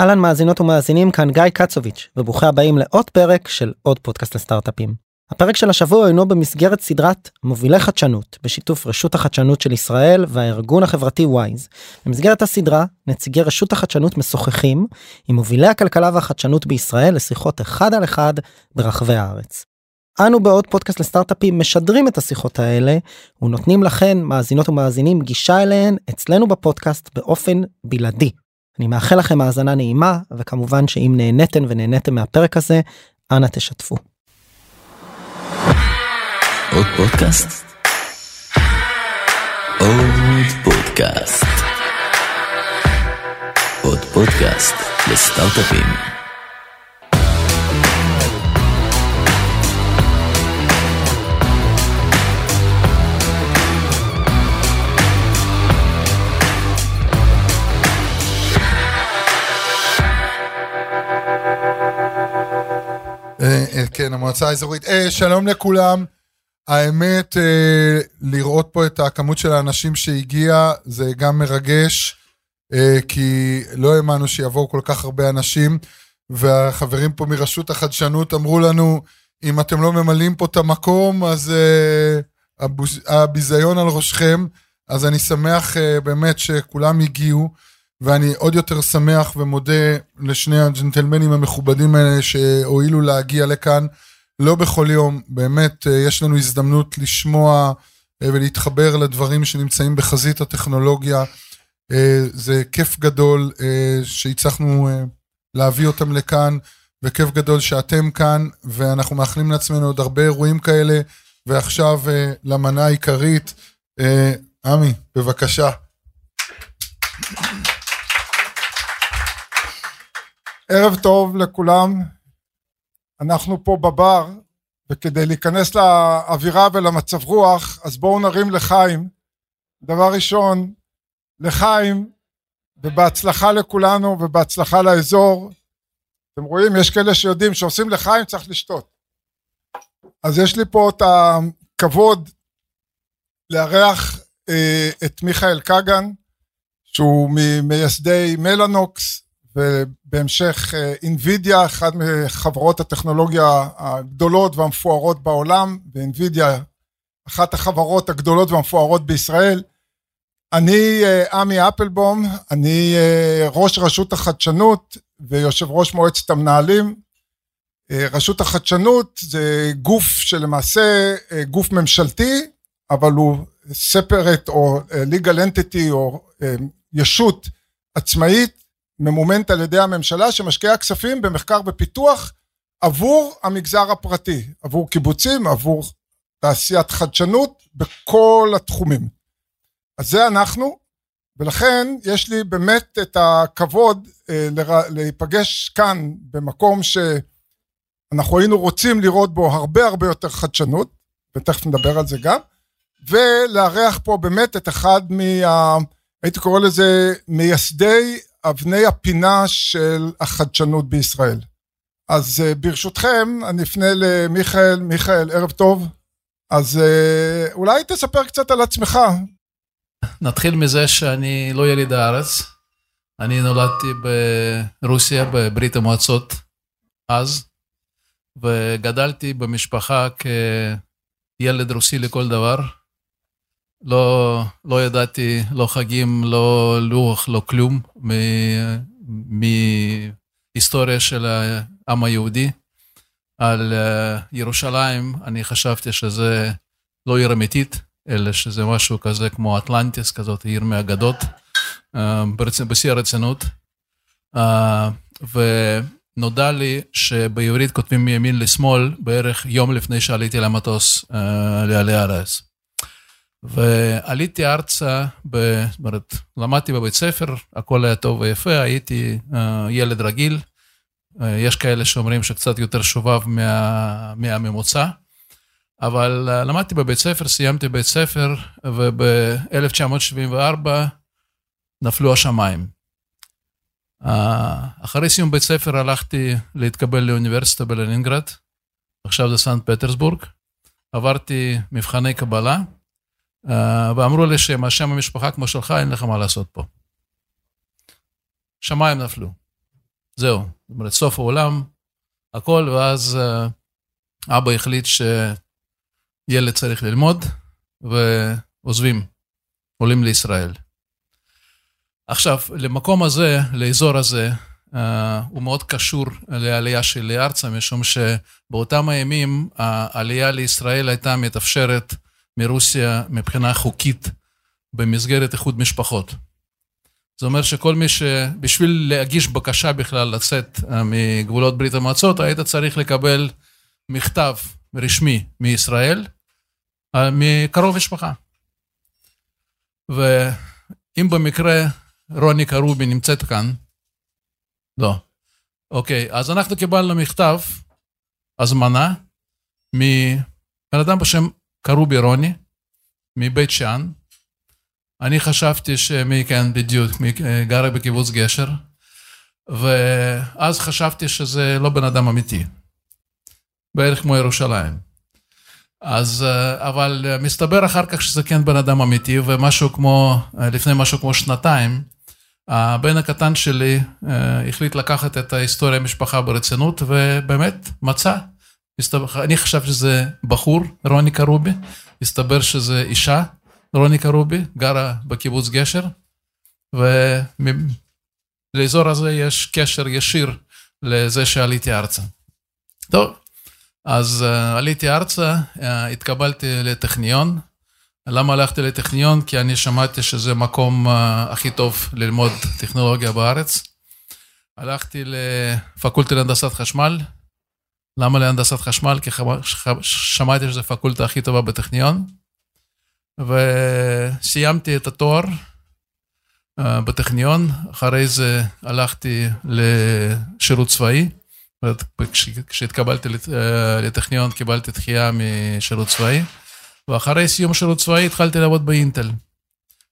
אהלן מאזינות ומאזינים כאן גיא קצוביץ' וברוכים הבאים לעוד פרק של עוד פודקאסט לסטארט-אפים. הפרק של השבוע אינו במסגרת סדרת מובילי חדשנות בשיתוף רשות החדשנות של ישראל והארגון החברתי וויז. במסגרת הסדרה נציגי רשות החדשנות משוחחים עם מובילי הכלכלה והחדשנות בישראל לשיחות אחד על אחד ברחבי הארץ. אנו בעוד פודקאסט לסטארט-אפים משדרים את השיחות האלה ונותנים לכן מאזינות ומאזינים גישה אליהן אצלנו בפודקאסט באופן בלעדי. אני מאחל לכם האזנה נעימה וכמובן שאם נהניתן ונהניתם מהפרק הזה אנא תשתפו. עוד פודקאסט? עוד פודקאסט. עוד פודקאסט לסטארט-אפים. כן, המועצה האזורית. אה, שלום לכולם. האמת, אה, לראות פה את הכמות של האנשים שהגיע, זה גם מרגש, אה, כי לא האמנו שיבואו כל כך הרבה אנשים, והחברים פה מרשות החדשנות אמרו לנו, אם אתם לא ממלאים פה את המקום, אז אה, הביזיון על ראשכם. אז אני שמח אה, באמת שכולם הגיעו, ואני עוד יותר שמח ומודה לשני הג'נטלמנים המכובדים האלה שהואילו להגיע לכאן. לא בכל יום, באמת אה, יש לנו הזדמנות לשמוע אה, ולהתחבר לדברים שנמצאים בחזית הטכנולוגיה. אה, זה כיף גדול שהצלחנו להביא אותם לכאן, וכיף גדול שאתם כאן, ואנחנו מאחלים לעצמנו עוד הרבה אירועים כאלה. ועכשיו למנה העיקרית, עמי, בבקשה. ערב טוב לכולם. אנחנו פה בבר, וכדי להיכנס לאווירה ולמצב רוח, אז בואו נרים לחיים. דבר ראשון, לחיים, ובהצלחה לכולנו ובהצלחה לאזור. אתם רואים, יש כאלה שיודעים שעושים לחיים צריך לשתות. אז יש לי פה את הכבוד לארח אה, את מיכאל קגן, שהוא ממייסדי מלאנוקס, ובהמשך אינווידיה, אחת מחברות הטכנולוגיה הגדולות והמפוארות בעולם, ואינווידיה אחת החברות הגדולות והמפוארות בישראל. אני עמי אפלבום, אני ראש רשות החדשנות ויושב ראש מועצת המנהלים. רשות החדשנות זה גוף שלמעשה גוף ממשלתי, אבל הוא separate או legal entity או ישות עצמאית ממומנת על ידי הממשלה שמשקיעה כספים במחקר ופיתוח עבור המגזר הפרטי, עבור קיבוצים, עבור תעשיית חדשנות בכל התחומים. אז זה אנחנו, ולכן יש לי באמת את הכבוד אה, להיפגש כאן במקום שאנחנו היינו רוצים לראות בו הרבה הרבה יותר חדשנות, ותכף נדבר על זה גם, ולארח פה באמת את אחד מה... הייתי קורא לזה מייסדי אבני הפינה של החדשנות בישראל. אז ברשותכם, אני אפנה למיכאל. מיכאל, ערב טוב. אז אולי תספר קצת על עצמך. נתחיל מזה שאני לא יליד הארץ. אני נולדתי ברוסיה, בברית המועצות אז, וגדלתי במשפחה כילד רוסי לכל דבר. לא, לא ידעתי, לא חגים, לא לוח, לא כלום, מהיסטוריה של העם היהודי. על ירושלים, אני חשבתי שזה לא עיר אמיתית, אלא שזה משהו כזה כמו אטלנטיס, כזאת עיר מאגדות, בשיא הרצינות. ונודע לי שבעברית כותבים מימין לשמאל בערך יום לפני שעליתי למטוס לעלי הארץ. ועליתי ארצה, זאת אומרת, למדתי בבית ספר, הכל היה טוב ויפה, הייתי ילד רגיל. יש כאלה שאומרים שקצת יותר שובב מה, מהממוצע, אבל למדתי בבית ספר, סיימתי בית ספר, וב-1974 נפלו השמיים. אחרי סיום בית ספר הלכתי להתקבל לאוניברסיטה בלנינגרד, עכשיו זה סנט פטרסבורג, עברתי מבחני קבלה, Uh, ואמרו לי שעם השם המשפחה כמו שלך אין לך מה לעשות פה. שמיים נפלו. זהו, זאת אומרת, סוף העולם, הכל, ואז uh, אבא החליט שילד צריך ללמוד, ועוזבים, עולים לישראל. עכשיו, למקום הזה, לאזור הזה, uh, הוא מאוד קשור לעלייה שלי ארצה, משום שבאותם הימים העלייה לישראל הייתה מתאפשרת מרוסיה מבחינה חוקית במסגרת איחוד משפחות. זה אומר שכל מי שבשביל להגיש בקשה בכלל לצאת אה, מגבולות ברית המועצות, היית צריך לקבל מכתב רשמי מישראל, אה, מקרוב משפחה. ואם במקרה רוני קרובי נמצאת כאן, לא. אוקיי, אז אנחנו קיבלנו מכתב, הזמנה, מבן אדם בשם קרובי רוני, מבית שאן, אני חשבתי שמי כן בדיוק, מי גרה בקיבוץ גשר, ואז חשבתי שזה לא בן אדם אמיתי, בערך כמו ירושלים. אז, אבל מסתבר אחר כך שזה כן בן אדם אמיתי, ומשהו כמו, לפני משהו כמו שנתיים, הבן הקטן שלי החליט לקחת את ההיסטוריה המשפחה ברצינות, ובאמת מצא. מסתבר, אני חשבתי שזה בחור, רוני קרובי, הסתבר שזה אישה. רוניקה רובי, גרה בקיבוץ גשר, ולאזור הזה יש קשר ישיר לזה שעליתי ארצה. טוב, אז uh, עליתי ארצה, uh, התקבלתי לטכניון. למה הלכתי לטכניון? כי אני שמעתי שזה מקום uh, הכי טוב ללמוד טכנולוגיה בארץ. הלכתי לפקולטה להנדסת חשמל. למה להנדסת חשמל? כי שמעתי שזו הפקולטה הכי טובה בטכניון. וסיימתי את התואר uh, בטכניון, אחרי זה הלכתי לשירות צבאי. כשהתקבלתי אה, לטכניון קיבלתי דחייה משירות צבאי, ואחרי סיום שירות צבאי התחלתי לעבוד באינטל,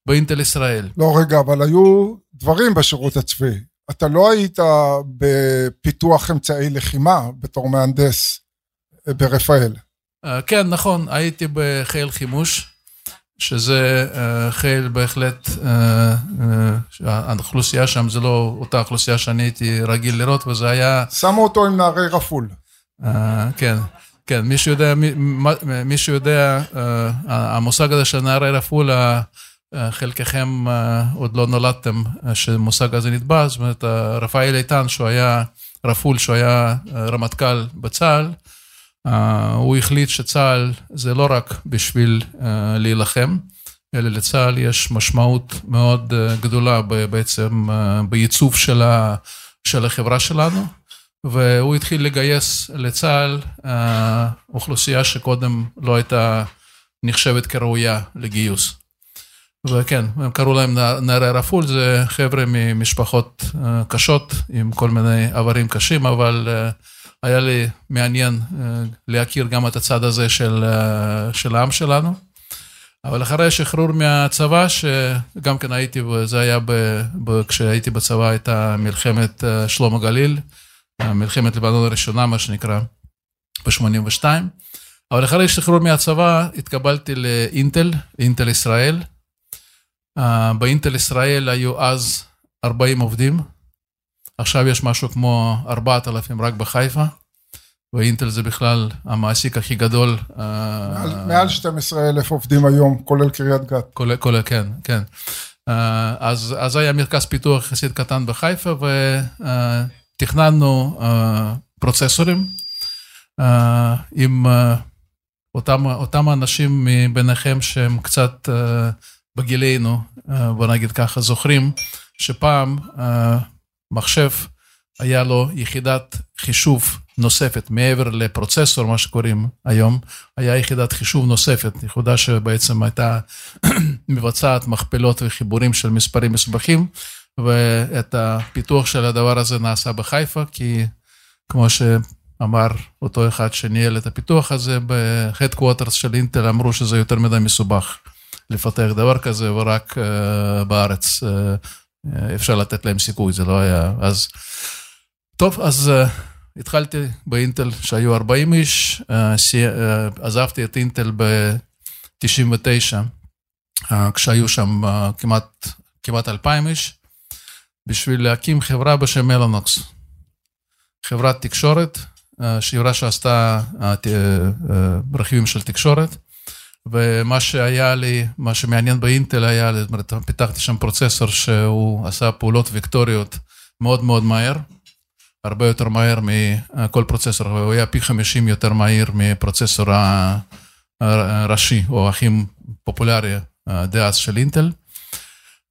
באינטל ישראל. לא, רגע, אבל היו דברים בשירות הצבאי. אתה לא היית בפיתוח אמצעי לחימה בתור מהנדס אה, ברפאל. כן, נכון, הייתי בחיל חימוש. שזה uh, חיל בהחלט, האוכלוסייה שם זה לא אותה אוכלוסייה שאני הייתי רגיל לראות, וזה היה... שמו אותו עם נערי רפול. כן, כן, מי שיודע, מי, מי שיודע, המושג הזה של נערי רפול, חלקכם uh, עוד לא נולדתם שהמושג הזה נתבע, זאת אומרת, רפאל איתן, שהוא היה רפול, שהוא היה רמטכ"ל בצה"ל, הוא החליט שצה"ל זה לא רק בשביל להילחם, אלא לצה"ל יש משמעות מאוד גדולה בעצם בעיצוב של, החברה שלנו, והוא התחיל לגייס לצה"ל אוכלוסייה שקודם לא הייתה נחשבת כראויה לגיוס. וכן, הם קראו להם נערי רפול, זה חבר'ה ממשפחות uh, קשות עם כל מיני עברים קשים, אבל uh, היה לי מעניין אה, להכיר גם את הצד הזה של, אה, של העם שלנו. אבל אחרי השחרור מהצבא, שגם כן הייתי, זה היה ב, ב, כשהייתי בצבא, הייתה מלחמת אה, שלמה גליל, מלחמת לבנון הראשונה, מה שנקרא, ב-82. אבל אחרי השחרור מהצבא התקבלתי לאינטל, אינטל ישראל. באינטל ישראל היו אז 40 עובדים. עכשיו יש משהו כמו 4,000 רק בחיפה, ואינטל זה בכלל המעסיק הכי גדול. אה, מעל, מעל 12,000 עובדים היום, כולל קריית גת. כולל, כולל, כן, כן. אה, אז, אז היה מרכז פיתוח יחסית קטן בחיפה, ותכננו אה, פרוצסורים עם אותם, אותם אנשים מביניכם שהם קצת בגילנו, בוא נגיד ככה, זוכרים שפעם מחשב, היה לו יחידת חישוב נוספת, מעבר לפרוצסור, מה שקוראים היום, היה יחידת חישוב נוספת, יחידה שבעצם הייתה מבצעת מכפלות וחיבורים של מספרים מסובכים, ואת הפיתוח של הדבר הזה נעשה בחיפה, כי כמו שאמר אותו אחד שניהל את הפיתוח הזה, ב-Headquarters של אינטל אמרו שזה יותר מדי מסובך לפתח דבר כזה, ורק uh, בארץ uh, אפשר לתת להם סיכוי, זה לא היה... אז... טוב, אז uh, התחלתי באינטל שהיו 40 איש, uh, סי, uh, עזבתי את אינטל ב-99, uh, כשהיו שם uh, כמעט, כמעט 2,000 איש, בשביל להקים חברה בשם מלאנוקס. חברת תקשורת, חברה שעשתה רכיבים של תקשורת, ומה שהיה לי, מה שמעניין באינטל היה, זאת אומרת, פיתחתי שם פרוצסור שהוא עשה פעולות וקטוריות מאוד מאוד מהר, הרבה יותר מהר מכל פרוצסור, הוא היה פי 50 יותר מהיר מפרוצסור הראשי, או הכי פופולרי דאז של אינטל.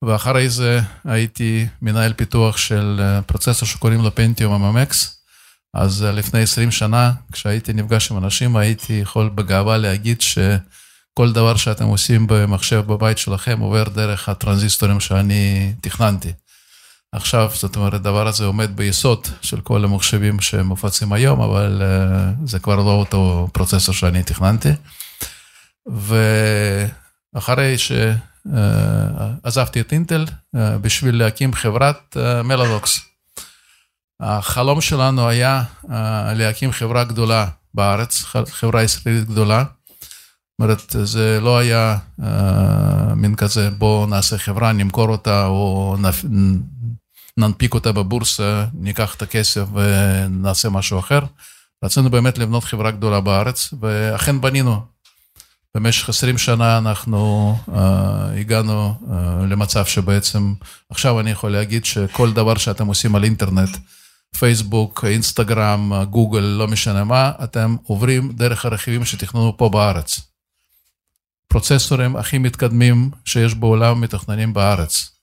ואחרי זה הייתי מנהל פיתוח של אה, פרוצסור שקוראים לו פנטיום MMX. אז אה, לפני 20 שנה, כשהייתי נפגש עם אנשים, הייתי יכול בגאווה להגיד שכל דבר שאתם עושים במחשב בבית שלכם עובר דרך הטרנזיסטורים שאני תכננתי. עכשיו, זאת אומרת, הדבר הזה עומד ביסוד של כל המחשבים שמופצים היום, אבל uh, זה כבר לא אותו פרוצסור שאני תכננתי. ואחרי שעזבתי את אינטל uh, בשביל להקים חברת מלאדוקס. החלום שלנו היה להקים חברה גדולה בארץ, חברה ישראלית גדולה. אומרת, זה לא היה uh, מין כזה, בואו נעשה חברה, נמכור אותה, או נפ... ננפיק אותה בבורסה, ניקח את הכסף ונעשה משהו אחר. רצינו באמת לבנות חברה גדולה בארץ, ואכן בנינו. במשך 20 שנה אנחנו uh, הגענו uh, למצב שבעצם, עכשיו אני יכול להגיד שכל דבר שאתם עושים על אינטרנט, פייסבוק, אינסטגרם, גוגל, לא משנה מה, אתם עוברים דרך הרכיבים שתכננו פה בארץ. פרוצסורים הכי מתקדמים שיש בעולם מתוכננים בארץ,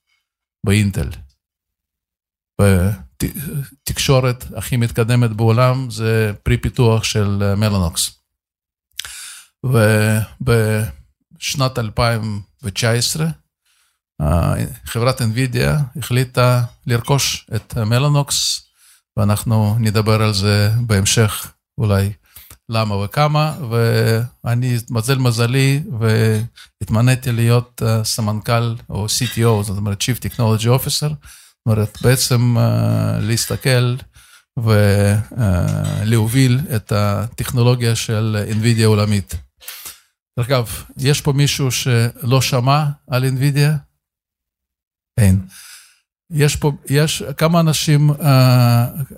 באינטל. בתקשורת הכי מתקדמת בעולם זה פרי פיתוח של מלאנוקס. ובשנת 2019 חברת NVIDIA החליטה לרכוש את מלאנוקס, ואנחנו נדבר על זה בהמשך אולי למה וכמה, ואני התמזל מזלי והתמניתי להיות סמנכ"ל או CTO, זאת אומרת Chief Technology Officer. זאת אומרת, בעצם uh, להסתכל ולהוביל uh, את הטכנולוגיה של NVIDIA עולמית. דרך אגב, יש פה מישהו שלא שמע על NVIDIA? אין. יש פה, יש כמה אנשים, uh,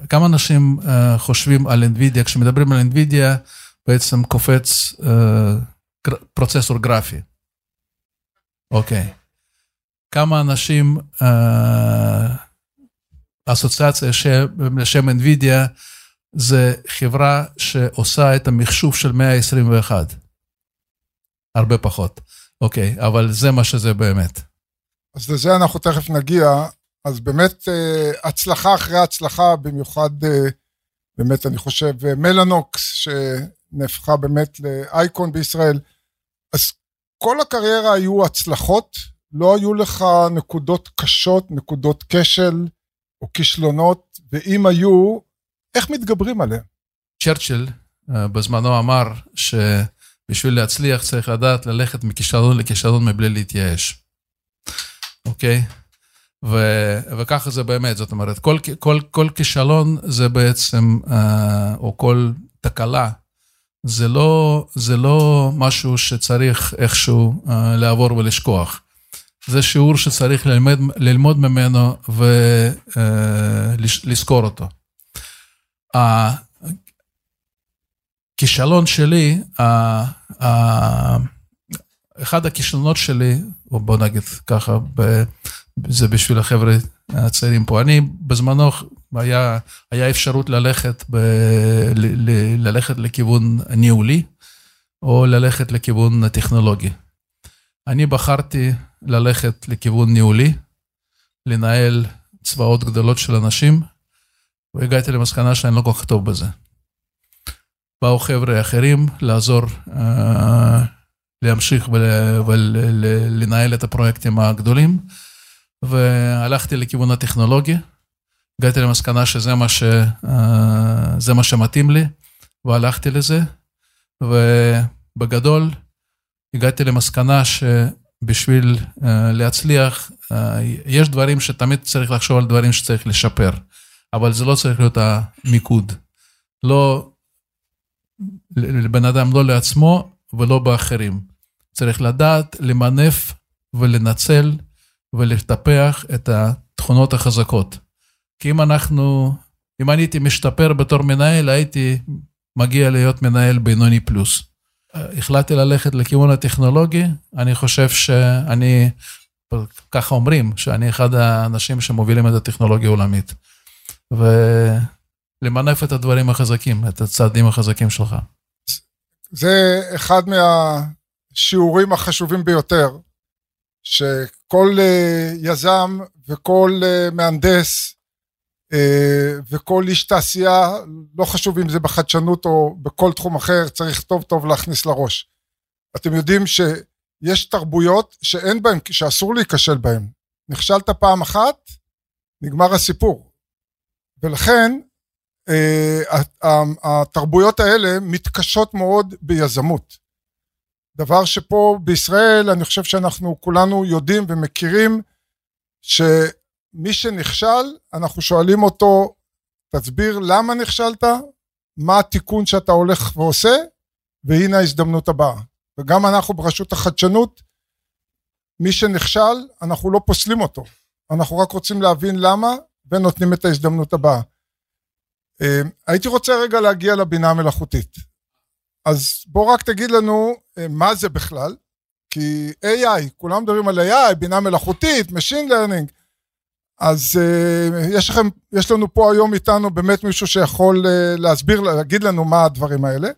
כמה אנשים uh, חושבים על NVIDIA, כשמדברים על NVIDIA בעצם קופץ uh, פרוצסור גרפי. אוקיי. Okay. כמה אנשים, אסוציאציה לשם NVIDIA זה חברה שעושה את המחשוב של 121. הרבה פחות. אוקיי, אבל זה מה שזה באמת. אז לזה אנחנו תכף נגיע. אז באמת הצלחה אחרי הצלחה, במיוחד באמת אני חושב מלאנוקס, שנהפכה באמת לאייקון בישראל. אז כל הקריירה היו הצלחות, לא היו לך נקודות קשות, נקודות כשל או כישלונות, ואם היו, איך מתגברים עליהם? צ'רצ'יל בזמנו אמר שבשביל להצליח צריך לדעת ללכת מכישלון לכישלון מבלי להתייאש. אוקיי? ו, וככה זה באמת, זאת אומרת, כל, כל, כל כישלון זה בעצם, או כל תקלה, זה לא, זה לא משהו שצריך איכשהו לעבור ולשכוח. זה שיעור שצריך ללמד, ללמוד ממנו ולזכור אותו. הכישלון שלי, אחד הכישלונות שלי, או בוא נגיד ככה, זה בשביל החבר'ה הצעירים פה, אני בזמנו היה, היה אפשרות ללכת, ב, ל, ל, ללכת לכיוון ניהולי, או ללכת לכיוון טכנולוגי. אני בחרתי ללכת לכיוון ניהולי, לנהל צבאות גדולות של אנשים, והגעתי למסקנה שאני לא כל כך טוב בזה. באו חבר'ה אחרים לעזור, uh, להמשיך ולנהל ול, את הפרויקטים הגדולים, והלכתי לכיוון הטכנולוגי, הגעתי למסקנה שזה מה, ש, uh, מה שמתאים לי, והלכתי לזה, ובגדול, הגעתי למסקנה שבשביל uh, להצליח, uh, יש דברים שתמיד צריך לחשוב על דברים שצריך לשפר, אבל זה לא צריך להיות המיקוד. לא, לבן אדם לא לעצמו ולא באחרים. צריך לדעת למנף ולנצל ולטפח את התכונות החזקות. כי אם אנחנו אם אני הייתי משתפר בתור מנהל, הייתי מגיע להיות מנהל בינוני פלוס. החלטתי ללכת לכיוון הטכנולוגי, אני חושב שאני, ככה אומרים, שאני אחד האנשים שמובילים את הטכנולוגיה העולמית. ולמנף את הדברים החזקים, את הצעדים החזקים שלך. זה אחד מהשיעורים החשובים ביותר, שכל אה, יזם וכל אה, מהנדס אה, וכל איש תעשייה, לא חשוב אם זה בחדשנות או בכל תחום אחר, צריך טוב טוב להכניס לראש. אתם יודעים שיש תרבויות שאין בהן, שאסור להיכשל בהן. נכשלת פעם אחת, נגמר הסיפור. ולכן התרבויות האלה מתקשות מאוד ביזמות. דבר שפה בישראל אני חושב שאנחנו כולנו יודעים ומכירים שמי שנכשל אנחנו שואלים אותו תסביר למה נכשלת, מה התיקון שאתה הולך ועושה והנה ההזדמנות הבאה. וגם אנחנו ברשות החדשנות מי שנכשל אנחנו לא פוסלים אותו אנחנו רק רוצים להבין למה ונותנים את ההזדמנות הבאה. אה, הייתי רוצה רגע להגיע לבינה המלאכותית. אז בוא רק תגיד לנו אה, מה זה בכלל, כי AI, כולם מדברים על AI, בינה מלאכותית, Machine Learning, אז uh, יש לכם, יש לנו פה היום איתנו באמת מישהו שיכול uh, להסביר, להגיד לנו מה הדברים האלה,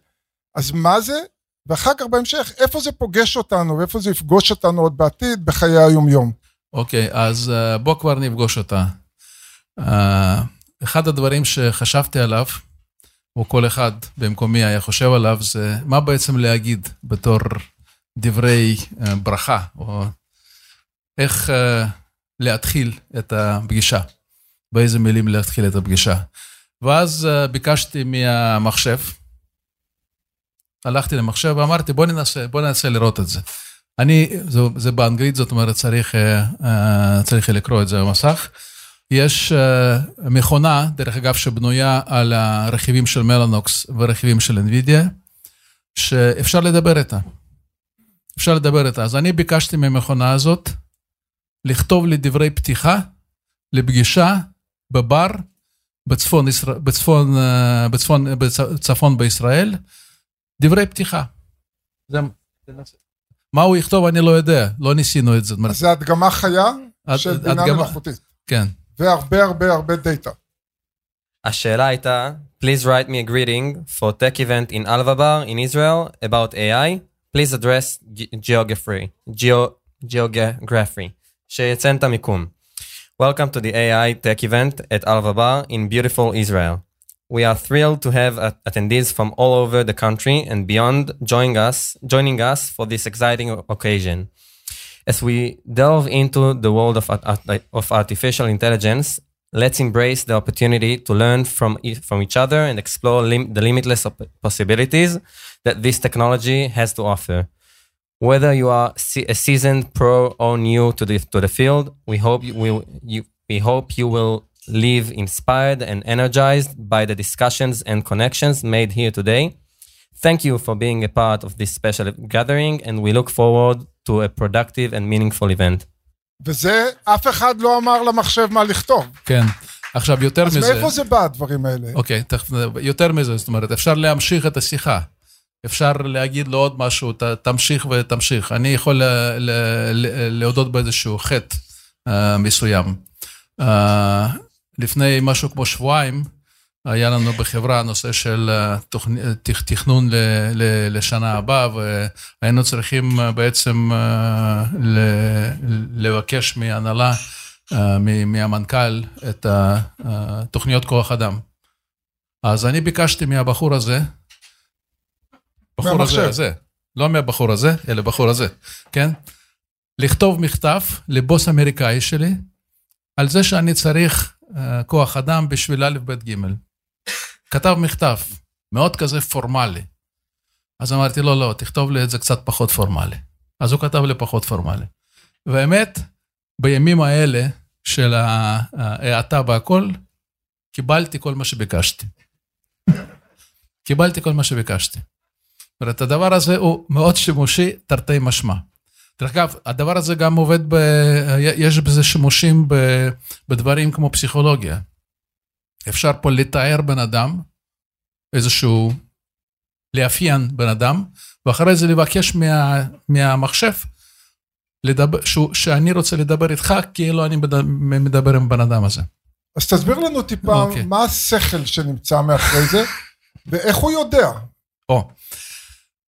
אז מה זה, ואחר כך בהמשך, איפה זה פוגש אותנו ואיפה זה יפגוש אותנו עוד בעתיד בחיי היומיום. אוקיי, okay, אז uh, בוא כבר נפגוש אותה. Uh, אחד הדברים שחשבתי עליו, או כל אחד במקומי היה חושב עליו, זה מה בעצם להגיד בתור דברי אה, ברכה, או איך אה, להתחיל את הפגישה, באיזה מילים להתחיל את הפגישה. ואז אה, ביקשתי מהמחשב, הלכתי למחשב ואמרתי, בוא ננסה, בוא ננסה לראות את זה. אני, זה, זה באנגלית, זאת אומרת, צריך, צריך לקרוא את זה במסך. יש uh, מכונה, דרך אגב, שבנויה על הרכיבים של מלאנוקס ורכיבים של NVIDIA, שאפשר לדבר איתה. אפשר לדבר איתה. אז אני ביקשתי מהמכונה הזאת לכתוב לי דברי פתיחה לפגישה בבר בצפון, בצפון, uh, בצפון, בצפון בישראל, דברי פתיחה. זה, מה הוא יכתוב אני לא יודע, לא ניסינו את זה. אז זה הדגמה חיה של בינה מלאכותית. כן. והרבה הרבה הרבה דאטה. השאלה הייתה, please write me a greeting for tech event in Alvabar in Israel about AI. please address geography. Geo, geography. שיציין את המיקום. Welcome to the AI tech event at Alvabar in beautiful Israel. We are thrilled to have attendees from all over the country and beyond joining us, joining us for this exciting occasion. As we delve into the world of, of artificial intelligence, let's embrace the opportunity to learn from, from each other and explore lim- the limitless possibilities that this technology has to offer. Whether you are a seasoned pro or new to the, to the field, we hope you will, you, we hope you will leave inspired and energized by the discussions and connections made here today. Thank you for being a part of this special gathering, and we look forward to a productive and meaningful event. וזה, אף אחד לא אמר למחשב מה לכתוב. כן. עכשיו, יותר אז מזה... אז מאיפה זה בא, הדברים האלה? אוקיי, תכף, יותר מזה, זאת אומרת, אפשר להמשיך את השיחה. אפשר להגיד לו עוד משהו, ת, תמשיך ותמשיך. אני יכול להודות באיזשהו חטא uh, מסוים. Uh, לפני משהו כמו שבועיים, היה לנו בחברה נושא של אה, תכנון לשנה הבאה, והיינו צריכים אה, בעצם אה, לבקש מהנהלה, מהמנכ"ל, את תוכניות כוח אדם. אז אני ביקשתי מהבחור הזה, בחור הזה, הזה, לא מהבחור הזה, אלא בחור הזה, כן? לכתוב מכתב לבוס אמריקאי שלי על זה שאני צריך כוח אדם בשביל א', ב', ג'. כתב מכתב, מאוד כזה פורמלי. אז אמרתי לו, לא, תכתוב לי את זה קצת פחות פורמלי. אז הוא כתב לי פחות פורמלי. והאמת, בימים האלה של ההאטה והכל, קיבלתי כל מה שביקשתי. קיבלתי כל מה שביקשתי. זאת אומרת, הדבר הזה הוא מאוד שימושי, תרתי משמע. דרך אגב, הדבר הזה גם עובד, ב... יש בזה שימושים ב... בדברים כמו פסיכולוגיה. אפשר פה לתאר בן אדם, איזשהו, לאפיין בן אדם, ואחרי זה לבקש מה, מהמחשב לדבר, שהוא, שאני רוצה לדבר איתך כאילו אני מדבר, מדבר עם בן אדם הזה. אז תסביר לנו טיפה אוקיי. מה השכל שנמצא מאחורי זה, ואיך הוא יודע. או,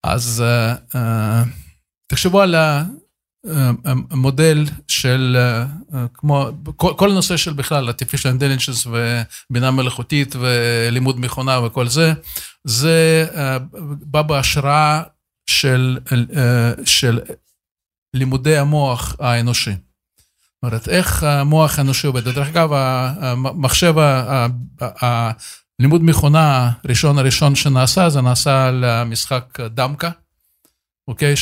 אז uh, uh, תחשבו על המודל של, uh, כמו, כל, כל הנושא של בכלל, artificial intelligence ובינה מלאכותית ולימוד מכונה וכל זה, זה בא בהשראה של, של לימודי המוח האנושי. זאת אומרת, איך המוח האנושי עובד. דרך אגב, המחשב, ה- ה- ה- לימוד מכונה הראשון הראשון שנעשה, זה נעשה על המשחק דמקה, אוקיי?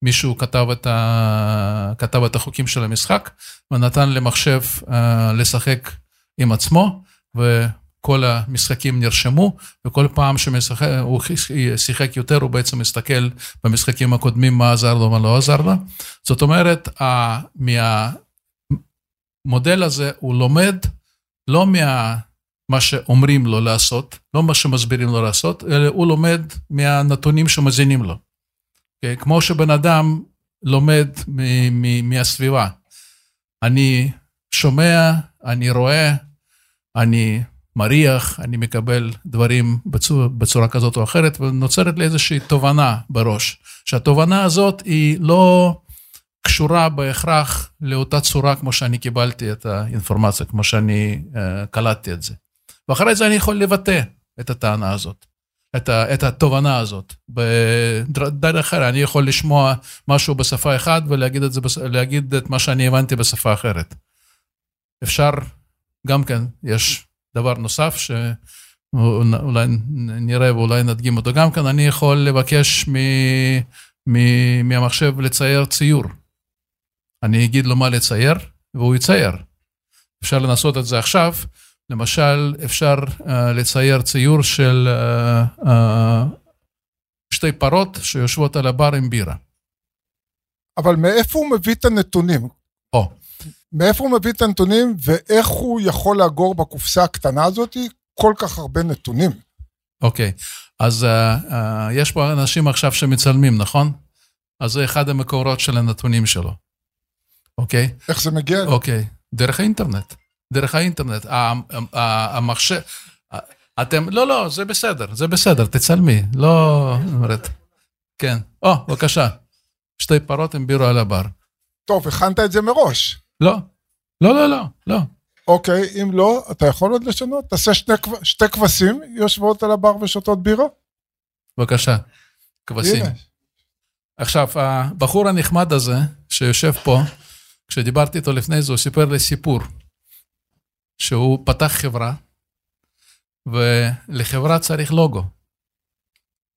שמישהו כתב את, ה... כתב את החוקים של המשחק, ונתן למחשב אה, לשחק עם עצמו, וכל המשחקים נרשמו, וכל פעם שהוא שיחק יותר, הוא בעצם מסתכל במשחקים הקודמים מה עזר לו ומה לא עזר לו. זאת אומרת, מהמודל הזה הוא לומד לא מה... מה שאומרים לו לעשות, לא מה שמסבירים לו לעשות, אלא הוא לומד מהנתונים שמזינים לו. אוקיי? כמו שבן אדם לומד מ- מ- מהסביבה. אני שומע, אני רואה, אני מריח, אני מקבל דברים בצורה, בצורה כזאת או אחרת, ונוצרת לי איזושהי תובנה בראש. שהתובנה הזאת היא לא קשורה בהכרח לאותה צורה כמו שאני קיבלתי את האינפורמציה, כמו שאני uh, קלטתי את זה. ואחרי זה אני יכול לבטא את הטענה הזאת, את, ה, את התובנה הזאת. בדרך אחרת, אני יכול לשמוע משהו בשפה אחת ולהגיד את, זה, להגיד את מה שאני הבנתי בשפה אחרת. אפשר, גם כן, יש דבר נוסף שאולי נראה ואולי נדגים אותו גם כן, אני יכול לבקש מ, מ, מהמחשב לצייר ציור. אני אגיד לו מה לצייר, והוא יצייר. אפשר לנסות את זה עכשיו. למשל, אפשר uh, לצייר ציור של uh, uh, שתי פרות שיושבות על הבר עם בירה. אבל מאיפה הוא מביא את הנתונים? או. מאיפה הוא מביא את הנתונים ואיך הוא יכול לאגור בקופסה הקטנה הזאת כל כך הרבה נתונים? אוקיי, okay. אז uh, uh, יש פה אנשים עכשיו שמצלמים, נכון? אז זה אחד המקורות של הנתונים שלו, אוקיי? Okay? איך זה מגיע? אוקיי. דרך האינטרנט. דרך האינטרנט, המחשב, אתם, לא, לא, זה בסדר, זה בסדר, תצלמי, לא, אומרת, כן, או, בבקשה, שתי פרות עם בירו על הבר. טוב, הכנת את זה מראש. לא, לא, לא, לא, לא. אוקיי, אם לא, אתה יכול עוד לשנות? תעשה שני, שתי כבשים יושבות על הבר ושותות בירו? בבקשה, כבשים. הנה. עכשיו, הבחור הנחמד הזה, שיושב פה, כשדיברתי איתו לפני זה, הוא סיפר לי סיפור. שהוא פתח חברה, ולחברה צריך לוגו.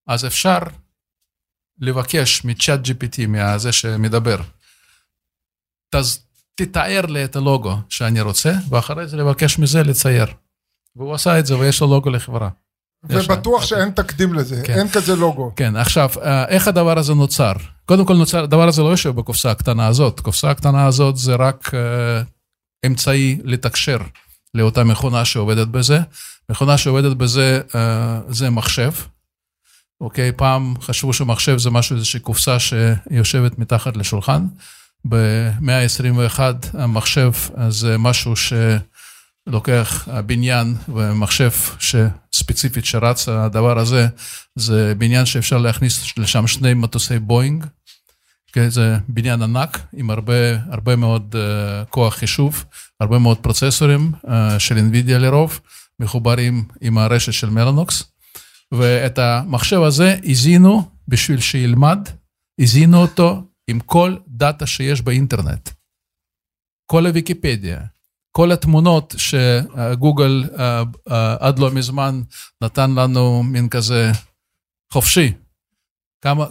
אז אפשר לבקש מצ'אט GPT, מהזה שמדבר, תז, תתאר לי את הלוגו שאני רוצה, ואחרי זה לבקש מזה לצייר. והוא עשה את זה, ויש לו לוגו לחברה. ובטוח שאין תקדים לזה, כן. אין כזה לוגו. כן, עכשיו, איך הדבר הזה נוצר? קודם כל נוצר, הדבר הזה לא יושב בקופסה הקטנה הזאת. קופסה הקטנה הזאת זה רק uh, אמצעי לתקשר לאותה מכונה שעובדת בזה. מכונה שעובדת בזה אה, זה מחשב. אוקיי, פעם חשבו שמחשב זה משהו, איזושהי קופסה שיושבת מתחת לשולחן. במאה ה-21 המחשב זה משהו שלוקח בניין ומחשב שספציפית שרץ, הדבר הזה זה בניין שאפשר להכניס לשם שני מטוסי בואינג. כן, זה בניין ענק עם הרבה, הרבה מאוד uh, כוח חישוב, הרבה מאוד פרוצסורים uh, של NVIDIA לרוב, מחוברים עם הרשת של מלנוקס, ואת המחשב הזה הזינו בשביל שילמד, הזינו אותו עם כל data שיש באינטרנט. כל הוויקיפדיה, כל התמונות שגוגל uh, עד לא מזמן נתן לנו מין כזה חופשי, כמה,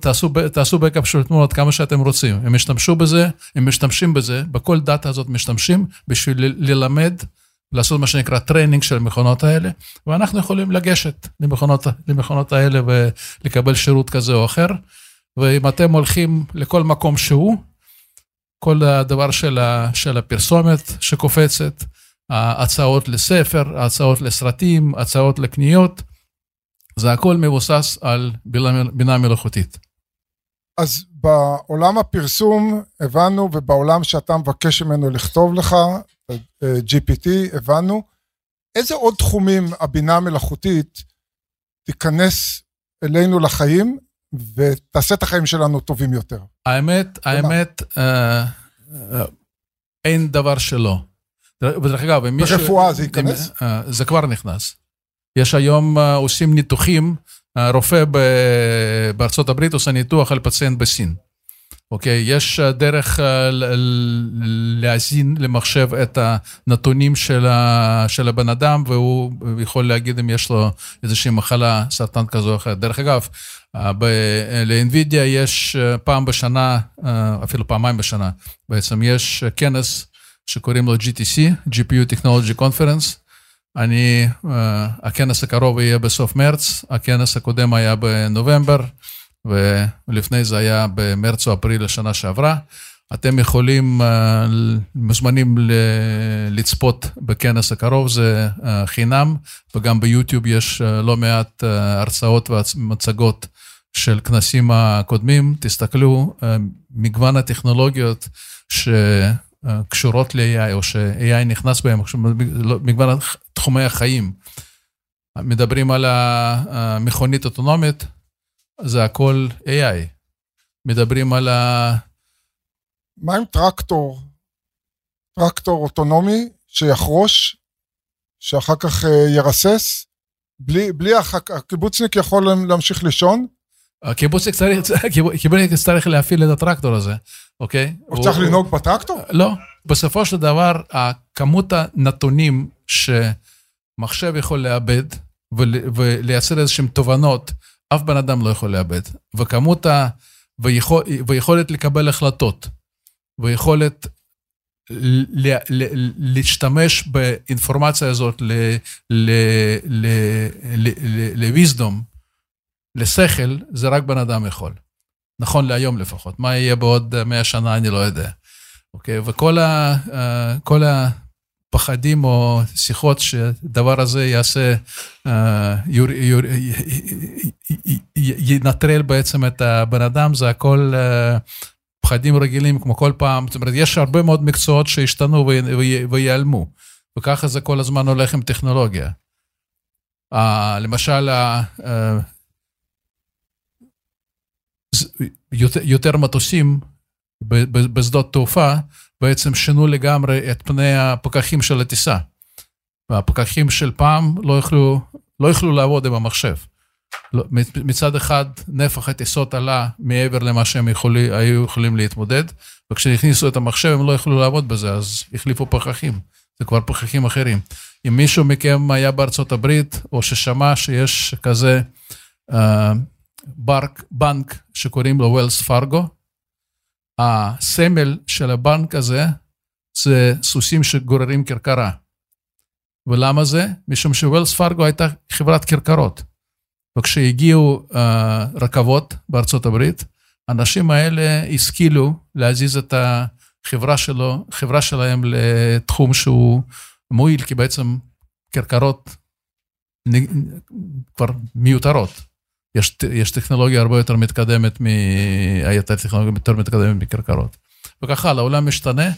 תעשו, תעשו backup של תמונות כמה שאתם רוצים. הם ישתמשו בזה, הם משתמשים בזה, בכל data הזאת משתמשים בשביל ללמד, לעשות מה שנקרא training של המכונות האלה, ואנחנו יכולים לגשת למכונות, למכונות האלה ולקבל שירות כזה או אחר. ואם אתם הולכים לכל מקום שהוא, כל הדבר של, ה, של הפרסומת שקופצת, הצעות לספר, הצעות לסרטים, הצעות לקניות, זה הכל מבוסס על בינה, מלאכותית. אז בעולם הפרסום הבנו, ובעולם שאתה מבקש ממנו לכתוב לך, אה, GPT, הבנו, איזה עוד תחומים הבינה המלאכותית תיכנס אלינו לחיים ותעשה את החיים שלנו טובים יותר? האמת, האמת, אה, אה, אין דבר שלא. ודרך אגב, אם מישהו... ברפואה זה ייכנס? אה, זה כבר נכנס. יש היום, אה, עושים ניתוחים, אה, רופא בארצות הברית עושה ניתוח על פציינט בסין. אוקיי, יש דרך להזין למחשב את הנתונים של, של הבן אדם, והוא יכול להגיד אם יש לו איזושהי מחלה, סרטן כזו או אחרת. דרך אגב, ל-NVIDIA יש פעם בשנה, אפילו פעמיים בשנה, בעצם יש כנס שקוראים לו GTC, GPU Technology Conference. אני, uh, הכנס הקרוב יהיה בסוף מרץ, הכנס הקודם היה בנובמבר, ולפני זה היה במרץ או אפריל לשנה שעברה. אתם יכולים, uh, מוזמנים לצפות בכנס הקרוב, זה uh, חינם, וגם ביוטיוב יש לא מעט הרצאות ומצגות של כנסים הקודמים. תסתכלו, מגוון הטכנולוגיות ש... קשורות ל-AI, או ש-AI נכנס לא, מגוון תחומי החיים. מדברים על המכונית אוטונומית, זה הכל AI. מדברים על ה... מה עם טרקטור? טרקטור אוטונומי שיחרוש, שאחר כך אה, ירסס? בלי, בלי הקיבוצניק יכול להמשיך לישון? הקיבוצניק צריך, הקיבוצניק צריך להפעיל את הטרקטור הזה, אוקיי? הוא צריך לנהוג בטרקטור? לא. בסופו של דבר, כמות הנתונים שמחשב יכול לאבד ולייצר איזשהם תובנות, אף בן אדם לא יכול לאבד. וכמות ה... ויכול, ויכולת לקבל החלטות, ויכולת ל, ל, להשתמש באינפורמציה הזאת ל-wisdom, לשכל, זה רק בן אדם יכול. נכון להיום לפחות. מה יהיה בעוד מאה שנה, אני לא יודע. אוקיי? וכל ה, uh, כל הפחדים או שיחות שהדבר הזה יעשה, uh, יור, יור, ינטרל בעצם את הבן אדם, זה הכל uh, פחדים רגילים כמו כל פעם. זאת אומרת, יש הרבה מאוד מקצועות שהשתנו וייעלמו, וככה זה כל הזמן הולך עם טכנולוגיה. למשל, יותר, יותר מטוסים בשדות תעופה בעצם שינו לגמרי את פני הפקחים של הטיסה. והפקחים של פעם לא יכלו, לא יכלו לעבוד עם המחשב. לא, מצד אחד, נפח הטיסות עלה מעבר למה שהם יכולי, היו יכולים להתמודד, וכשהכניסו את המחשב הם לא יכלו לעבוד בזה, אז החליפו פקחים. זה כבר פקחים אחרים. אם מישהו מכם היה בארצות הברית, או ששמע שיש כזה uh, ברק, בנק שקוראים לו ווילס פארגו. הסמל של הבנק הזה זה סוסים שגוררים כרכרה. ולמה זה? משום שווילס פארגו הייתה חברת כרכרות. וכשהגיעו uh, רכבות בארצות הברית, האנשים האלה השכילו להזיז את החברה שלו, חברה שלהם לתחום שהוא מועיל, כי בעצם כרכרות כבר מיותרות. יש, יש טכנולוגיה הרבה יותר מתקדמת, מ... הייתה טכנולוגיה יותר מתקדמת מכרכרות. וככה העולם משתנה,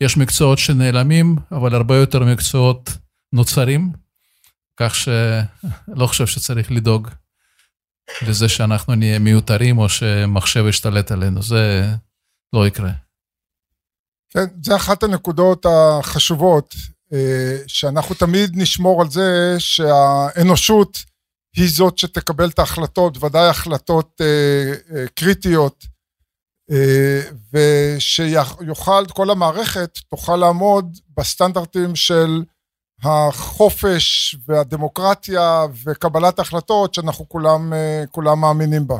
יש מקצועות שנעלמים, אבל הרבה יותר מקצועות נוצרים, כך שלא חושב שצריך לדאוג לזה שאנחנו נהיה מיותרים או שמחשב ישתלט עלינו, זה לא יקרה. כן, זה אחת הנקודות החשובות, אה, שאנחנו תמיד נשמור על זה שהאנושות היא זאת שתקבל את ההחלטות, ודאי החלטות אה, אה, קריטיות, אה, ושיוכל, כל המערכת תוכל לעמוד בסטנדרטים של החופש והדמוקרטיה וקבלת החלטות שאנחנו כולם, אה, כולם מאמינים בה.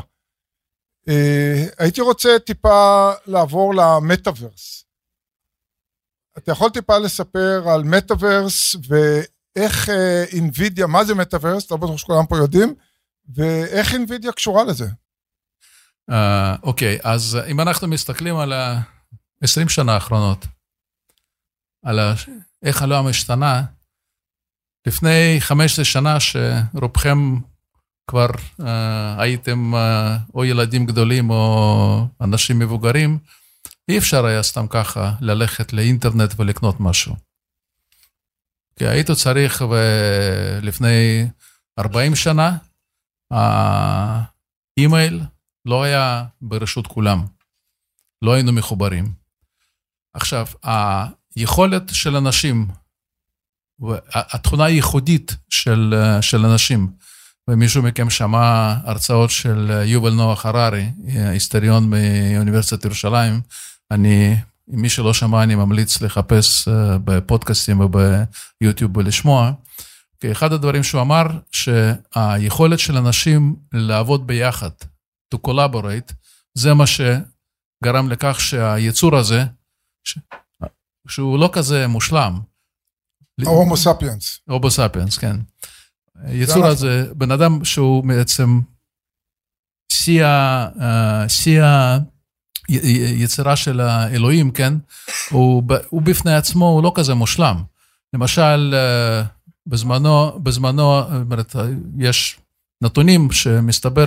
אה, הייתי רוצה טיפה לעבור למטאוורס. אתה יכול טיפה לספר על מטאוורס איך אינווידיה, אה, מה זה מטאוורס, לא בטוח שכולם פה יודעים, ואיך אינווידיה קשורה לזה. אה, אוקיי, אז אם אנחנו מסתכלים על ה-20 שנה האחרונות, על איך העולם השתנה, לפני 15 שנה שרובכם כבר uh, הייתם uh, או ילדים גדולים או אנשים מבוגרים, אי אפשר היה סתם ככה ללכת לאינטרנט ולקנות משהו. כי היית צריך, ולפני 40 שנה, האימייל לא היה ברשות כולם. לא היינו מחוברים. עכשיו, היכולת של אנשים, התכונה הייחודית של, של אנשים, ומישהו מכם שמע הרצאות של יובל נוח הררי, היסטוריון מאוניברסיטת ירושלים, אני, מי שלא שמע, אני ממליץ לחפש אה, בפודקאסטים וביוטיוב ולשמוע. כי אחד הדברים שהוא אמר, שהיכולת של אנשים לעבוד ביחד, to collaborate, זה מה שגרם לכך שהיצור הזה, ש... שהוא לא כזה מושלם. ההומו ספיאנס. הומו ספיאנס, כן. היצור הזה, בן אדם שהוא בעצם שיא היצירה של האלוהים, כן? הוא, הוא בפני עצמו, הוא לא כזה מושלם. למשל, אה, בזמנו, בזמנו, אומרת, יש נתונים שמסתבר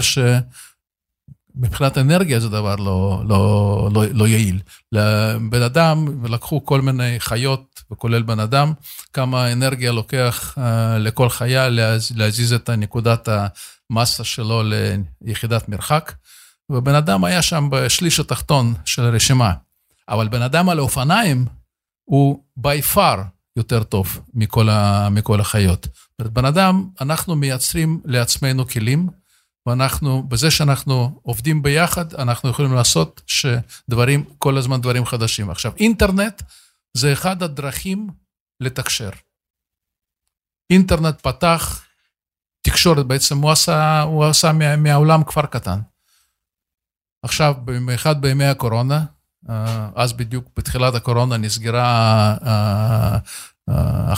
שמבחינת אנרגיה זה דבר לא, לא, לא, לא יעיל. לבן אדם, לקחו כל מיני חיות, וכולל בן אדם, כמה אנרגיה לוקח uh, לכל חיה להז, להזיז את נקודת המסה שלו ליחידת מרחק, ובן אדם היה שם בשליש התחתון של הרשימה. אבל בן אדם על אופניים הוא by far יותר טוב מכל, ה, מכל החיות. בן אדם, אנחנו מייצרים לעצמנו כלים, ואנחנו, בזה שאנחנו עובדים ביחד, אנחנו יכולים לעשות שדברים, כל הזמן דברים חדשים. עכשיו, אינטרנט זה אחד הדרכים לתקשר. אינטרנט פתח תקשורת, בעצם הוא עשה, הוא עשה מה, מהעולם כפר קטן. עכשיו, במיוחד בימי הקורונה, אה, אז בדיוק בתחילת הקורונה נסגרה, אה, אה,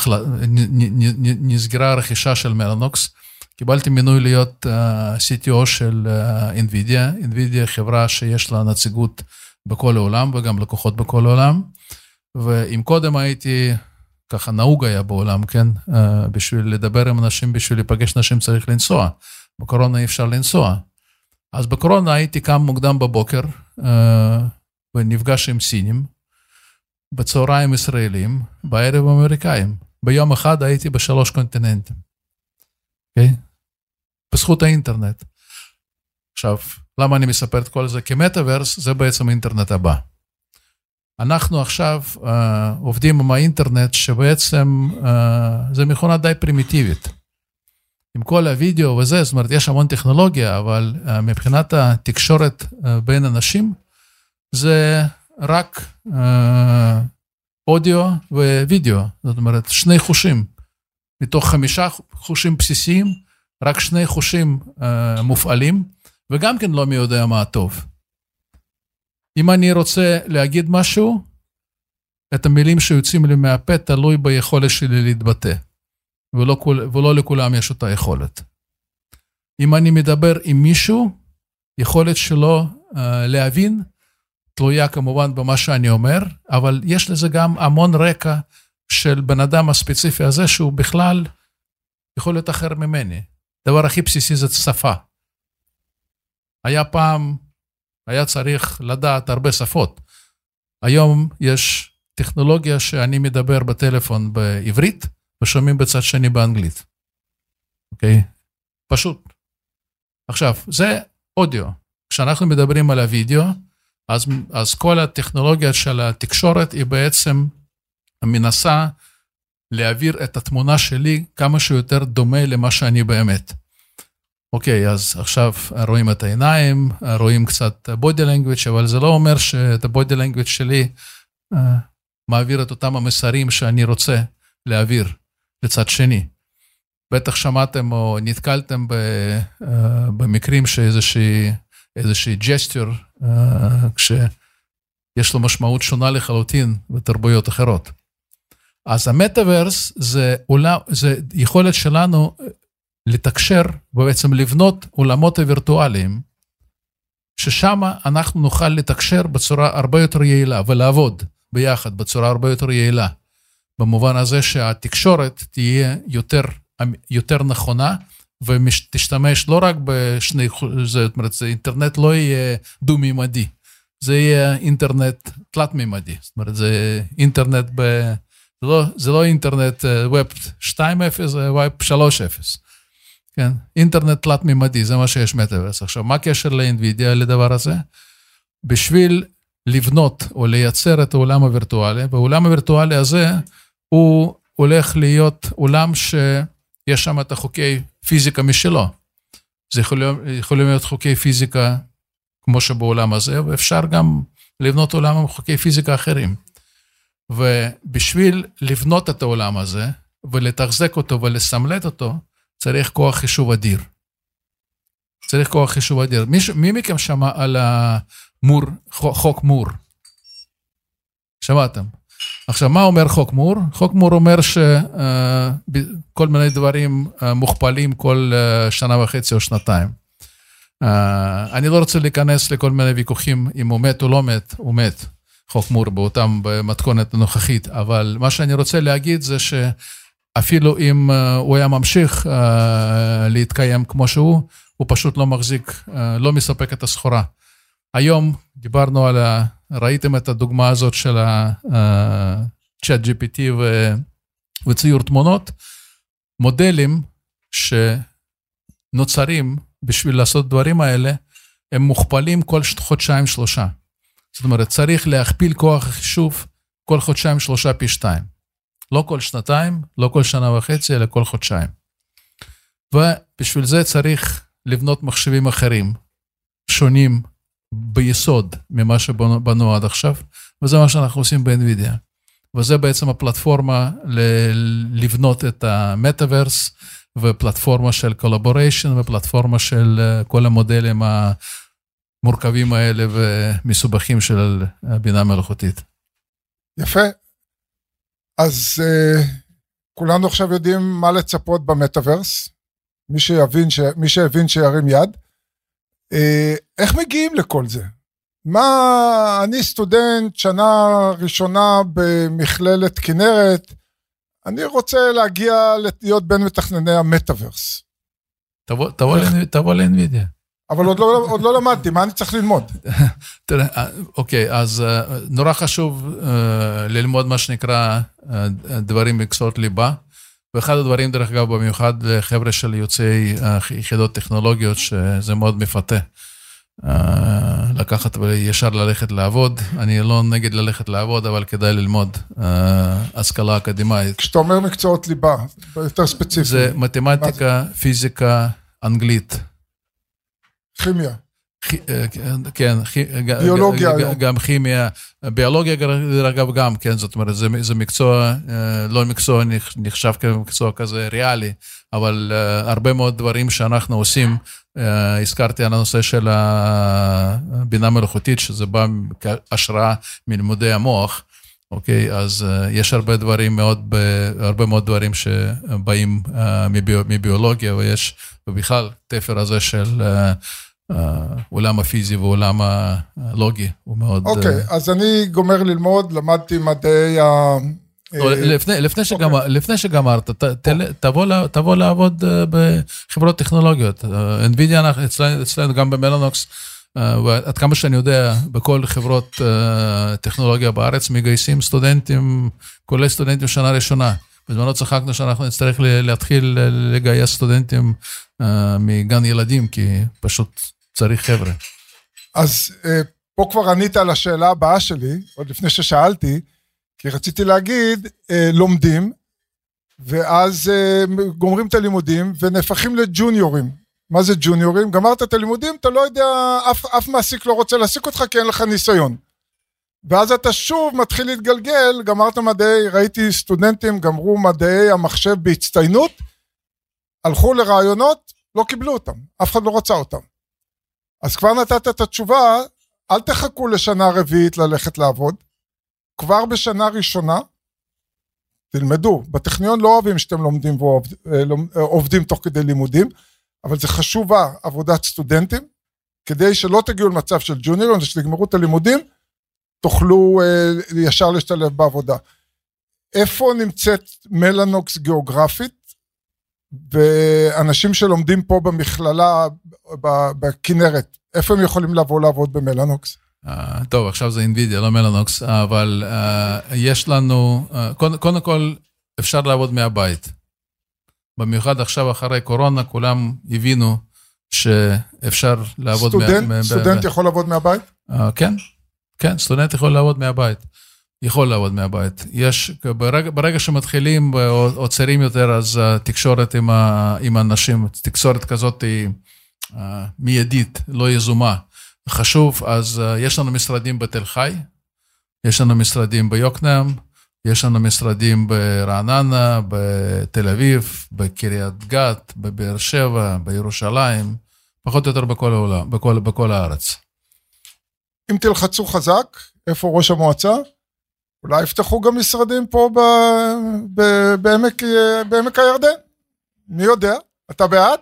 נסגרה הרכישה של מלנוקס. קיבלתי מינוי להיות CTO של NVIDIA. NVIDIA חברה שיש לה נציגות בכל העולם וגם לקוחות בכל העולם. ואם קודם הייתי, ככה נהוג היה בעולם, כן? בשביל לדבר עם אנשים, בשביל להיפגש אנשים צריך לנסוע. בקורונה אי אפשר לנסוע. אז בקורונה הייתי קם מוקדם בבוקר, ונפגש עם סינים, בצהריים ישראלים, בערב אמריקאים. ביום אחד הייתי בשלוש קונטיננטים. אוקיי? Okay? בזכות האינטרנט. עכשיו, למה אני מספר את כל זה? כי מטאוורס זה בעצם האינטרנט הבא. אנחנו עכשיו uh, עובדים עם האינטרנט שבעצם uh, זה מכונה די פרימיטיבית. עם כל הוידאו וזה, זאת אומרת, יש המון טכנולוגיה, אבל uh, מבחינת התקשורת uh, בין אנשים, זה רק אה, אודיו ווידאו, זאת אומרת, שני חושים. מתוך חמישה חושים בסיסיים, רק שני חושים אה, מופעלים, וגם כן לא מי יודע מה הטוב. אם אני רוצה להגיד משהו, את המילים שיוצאים לי מהפה תלוי ביכולת שלי להתבטא, ולא, ולא לכולם יש אותה יכולת. אם אני מדבר עם מישהו, יכולת שלו uh, להבין תלויה כמובן במה שאני אומר, אבל יש לזה גם המון רקע של בן אדם הספציפי הזה, שהוא בכלל יכול להיות אחר ממני. הדבר הכי בסיסי זה שפה. היה פעם, היה צריך לדעת הרבה שפות. היום יש טכנולוגיה שאני מדבר בטלפון בעברית, ושומעים בצד שני באנגלית. אוקיי? פשוט. עכשיו, זה אודיו. כשאנחנו מדברים על הוידאו, אז, אז כל הטכנולוגיה של התקשורת היא בעצם מנסה להעביר את התמונה שלי כמה שיותר דומה למה שאני באמת. אוקיי, אז עכשיו רואים את העיניים, רואים קצת body language, אבל זה לא אומר שאת ה-body language שלי uh, מעביר את אותם המסרים שאני רוצה להעביר לצד שני. בטח שמעתם או נתקלתם ב, uh, במקרים שאיזושהי איזושהי gesture, אה, כשיש לו משמעות שונה לחלוטין בתרבויות אחרות. אז המטאוורס זה, זה יכולת שלנו לתקשר ובעצם לבנות עולמות הווירטואליים, ששם אנחנו נוכל לתקשר בצורה הרבה יותר יעילה ולעבוד ביחד בצורה הרבה יותר יעילה. במובן הזה שהתקשורת תהיה יותר, יותר נכונה, ותשתמש לא רק בשני, זאת אומרת, אינטרנט לא יהיה דו-מימדי, זה יהיה אינטרנט תלת-מימדי, זאת אומרת, זה אינטרנט ב... זה לא, זה לא אינטרנט ווב 2.0, זה ווב 3.0. כן, אינטרנט תלת-מימדי, זה מה שיש מטאברס. עכשיו, מה הקשר לאינווידיה לדבר הזה? בשביל לבנות או לייצר את העולם הווירטואלי, והעולם הווירטואלי הזה הוא הולך להיות עולם שיש שם את החוקי פיזיקה משלו. זה יכול, יכולים להיות חוקי פיזיקה כמו שבעולם הזה, ואפשר גם לבנות עולם עם חוקי פיזיקה אחרים. ובשביל לבנות את העולם הזה, ולתחזק אותו ולסמלט אותו, צריך כוח חישוב אדיר. צריך כוח חישוב אדיר. מי, מי מכם שמע על המור, חוק מור? שמעתם. עכשיו, מה אומר חוק מור? חוק מור אומר שכל uh, מיני דברים uh, מוכפלים כל uh, שנה וחצי או שנתיים. אני לא רוצה להיכנס לכל מיני ויכוחים אם הוא מת או לא מת, הוא מת, חוק מור באותם, במתכונת הנוכחית, אבל מה שאני רוצה להגיד זה שאפילו אם uh, הוא היה ממשיך להתקיים כמו שהוא, הוא פשוט לא מחזיק, לא מספק את הסחורה. היום דיברנו על. ראיתם את הדוגמה הזאת של ה-chat GPT ו... וציור תמונות, מודלים שנוצרים בשביל לעשות דברים האלה, הם מוכפלים כל חודשיים שלושה. זאת אומרת, צריך להכפיל כוח החישוב כל חודשיים שלושה פי שתיים. לא כל שנתיים, לא כל שנה וחצי, אלא כל חודשיים. ובשביל זה צריך לבנות מחשבים אחרים, שונים ביסוד ממה שבנו עד עכשיו, וזה מה שאנחנו עושים ב-NVIDIA. וזה בעצם הפלטפורמה לבנות את המטאוורס, ופלטפורמה של collaboration, ופלטפורמה של אה, כל המודלים המורכבים האלה ומסובכים של בינה מלאכותית. יפה. אז uh, כולנו עכשיו יודעים מה לצפות במטאוורס. מי. מי שהבין שירים יד. אה, איך מגיעים לכל זה? מה, אני סטודנט שנה ראשונה במכללת כנרת, אני רוצה להגיע להיות בין מתכנני המטאוורס. תבוא, לאנווידיה. אבל עוד לא, עוד לא למדתי, מה אני צריך ללמוד? תראה, אה, אוקיי, אז אה, נורא חשוב ללמוד מה שנקרא דברים מקצועות ליבה. ואחד הדברים, דרך אגב, במיוחד לחבר'ה של יוצאי יחידות טכנולוגיות, שזה מאוד מפתה. אה, לקחת וישר ללכת לעבוד. אני לא נגד ללכת לעבוד, אבל כדאי ללמוד אה, השכלה אקדמית. כשאתה אומר מקצועות ליבה, יותר ספציפי. זה מתמטיקה, פיזיקה, אנגלית. כימיה. אה, כן, ביולוגיה גם כימיה, ביולוגיה אגב גם, כן, זאת אומרת, זה, מקצוע, אה, לא מקצוע נחשב כמקצוע כזה ריאלי, אבל אה, הרבה מאוד דברים שאנחנו עושים, הזכרתי על הנושא של הבינה מלאכותית, שזה בא כהשראה מלימודי המוח. אוקיי, אז יש הרבה דברים מאוד, הרבה מאוד דברים שבאים מביו, מביולוגיה, ויש, ובכלל, תפר הזה של העולם הפיזי והעולם הלוגי הוא מאוד... אוקיי, okay, אז אני גומר ללמוד, למדתי מדעי ה... לא, לפני, לפני, שגמר, okay. לפני שגמרת, ת, ת, תבוא, תבוא לעבוד בחברות טכנולוגיות. NVIDIA אצלנו, אצלנו גם במלאנוקס, ועד כמה שאני יודע, בכל חברות טכנולוגיה בארץ מגייסים סטודנטים, כולל סטודנטים שנה ראשונה. בזמנו צחקנו שאנחנו נצטרך להתחיל לגייס סטודנטים מגן ילדים, כי פשוט צריך חבר'ה. אז אה, פה כבר ענית על השאלה הבאה שלי, עוד לפני ששאלתי, כי רציתי להגיד, אה, לומדים, ואז אה, גומרים את הלימודים ונהפכים לג'וניורים. מה זה ג'וניורים? גמרת את הלימודים, אתה לא יודע, אף, אף מעסיק לא רוצה להעסיק אותך כי אין לך ניסיון. ואז אתה שוב מתחיל להתגלגל, גמרת מדעי, ראיתי סטודנטים גמרו מדעי המחשב בהצטיינות, הלכו לרעיונות, לא קיבלו אותם, אף אחד לא רצה אותם. אז כבר נתת את התשובה, אל תחכו לשנה רביעית ללכת לעבוד. כבר בשנה ראשונה, תלמדו. בטכניון לא אוהבים שאתם לומדים ועובדים אה, תוך כדי לימודים, אבל זה חשובה עבודת סטודנטים, כדי שלא תגיעו למצב של ג'וניורים, שתגמרו את הלימודים, תוכלו אה, ישר להשתלב בעבודה. איפה נמצאת מלאנוקס גיאוגרפית, ואנשים שלומדים פה במכללה, בכנרת, איפה הם יכולים לבוא לעבוד במלאנוקס? אה, טוב, עכשיו זה אינווידיה, לא מלאנוקס, אבל אה, יש לנו, אה, קודם קודם כל, אפשר לעבוד מהבית. במיוחד עכשיו, אחרי קורונה, כולם הבינו שאפשר לעבוד... מה- סטודנט, מה- סטודנט ב- יכול לעבוד מהבית? אה, כן, כן, סטודנט יכול לעבוד מהבית. יכול לעבוד מהבית. יש, ברגע, ברגע שמתחילים או, או צעירים יותר, אז התקשורת עם, עם האנשים, תקשורת כזאת היא uh, מיידית, לא יזומה. חשוב, אז uh, יש לנו משרדים בתל חי, יש לנו משרדים ביוקנעם, יש לנו משרדים ברעננה, בתל אביב, בקריית גת, בבאר שבע, בירושלים, פחות או יותר בכל העולם, בכל, בכל הארץ. אם תלחצו חזק, איפה ראש המועצה? אולי יפתחו גם משרדים פה ב, ב, בעמק, בעמק הירדן. מי יודע? אתה בעד?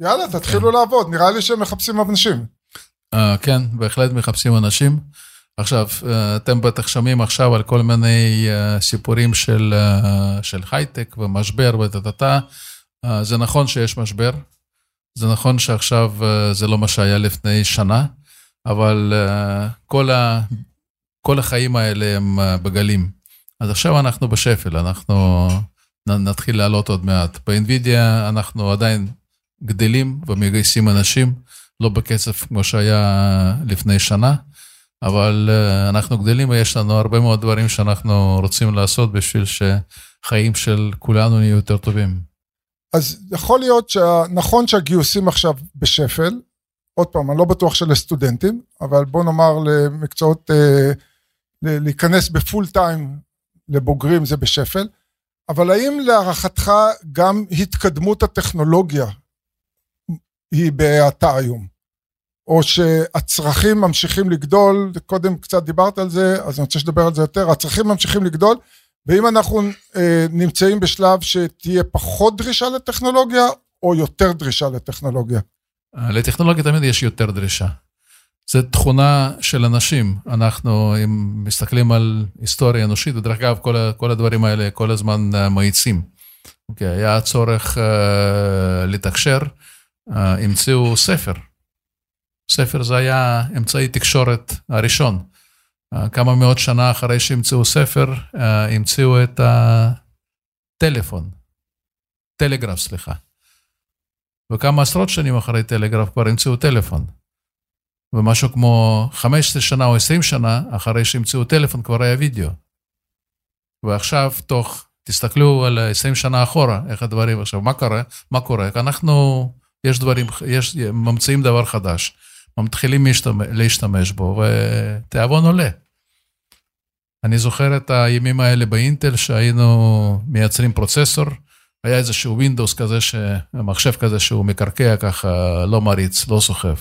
יאללה, תתחילו לעבוד, נראה לי שהם מחפשים אנשים. Uh, כן, בהחלט מחפשים אנשים. עכשיו, uh, אתם בטח שומעים עכשיו על כל מיני uh, סיפורים של, uh, של הייטק ומשבר וטה-טה-טה. Uh, זה נכון שיש משבר, זה נכון שעכשיו uh, זה לא מה שהיה לפני שנה, אבל uh, כל, ה, כל החיים האלה הם uh, בגלים. אז עכשיו אנחנו בשפל, אנחנו נתחיל לעלות עוד מעט. באינווידיה אנחנו עדיין גדלים ומגייסים אנשים. לא בקצב כמו שהיה לפני שנה, אבל uh, אנחנו גדלים ויש לנו הרבה מאוד דברים שאנחנו רוצים לעשות בשביל שחיים של כולנו יהיו יותר טובים. אז יכול להיות שנכון שהגיוסים עכשיו בשפל, עוד פעם, אני לא בטוח שלסטודנטים, אבל בוא נאמר למקצועות, אה, להיכנס בפול טיים לבוגרים זה בשפל, אבל האם להערכתך גם התקדמות הטכנולוגיה היא בהאטה היום? או שהצרכים ממשיכים לגדול, קודם קצת דיברת על זה, אז אני רוצה שתדבר על זה יותר, הצרכים ממשיכים לגדול, ואם אנחנו אה, נמצאים בשלב שתהיה פחות דרישה לטכנולוגיה, או יותר דרישה לטכנולוגיה. Uh, לטכנולוגיה תמיד יש יותר דרישה. זו תכונה של אנשים. אנחנו, אם מסתכלים על היסטוריה אנושית, ודרך אגב, כל, כל הדברים האלה כל הזמן uh, מאיצים. אוקיי, היה צורך uh, לתקשר, uh, המציאו ספר. ספר זה היה אמצעי תקשורת הראשון. Uh, כמה מאות שנה אחרי שהמציאו ספר, uh, המציאו את הטלפון. טלגרף, סליחה. וכמה עשרות שנים אחרי טלגרף כבר המציאו טלפון. ומשהו כמו 15 שנה או 20 שנה אחרי שהמציאו טלפון כבר היה וידאו. ועכשיו, תוך, תסתכלו על 20 שנה אחורה, איך הדברים עכשיו, מה קורה? מה קורה? אנחנו, יש דברים, יש, ממציאים דבר חדש, מתחילים להשתמש, להשתמש בו, ותיאבון עולה. אני זוכר את הימים האלה באינטל, שהיינו מייצרים פרוצסור, היה איזשהו Windows כזה. מחשב כזה שהוא מקרקע ככה, לא מריץ, לא סוחב.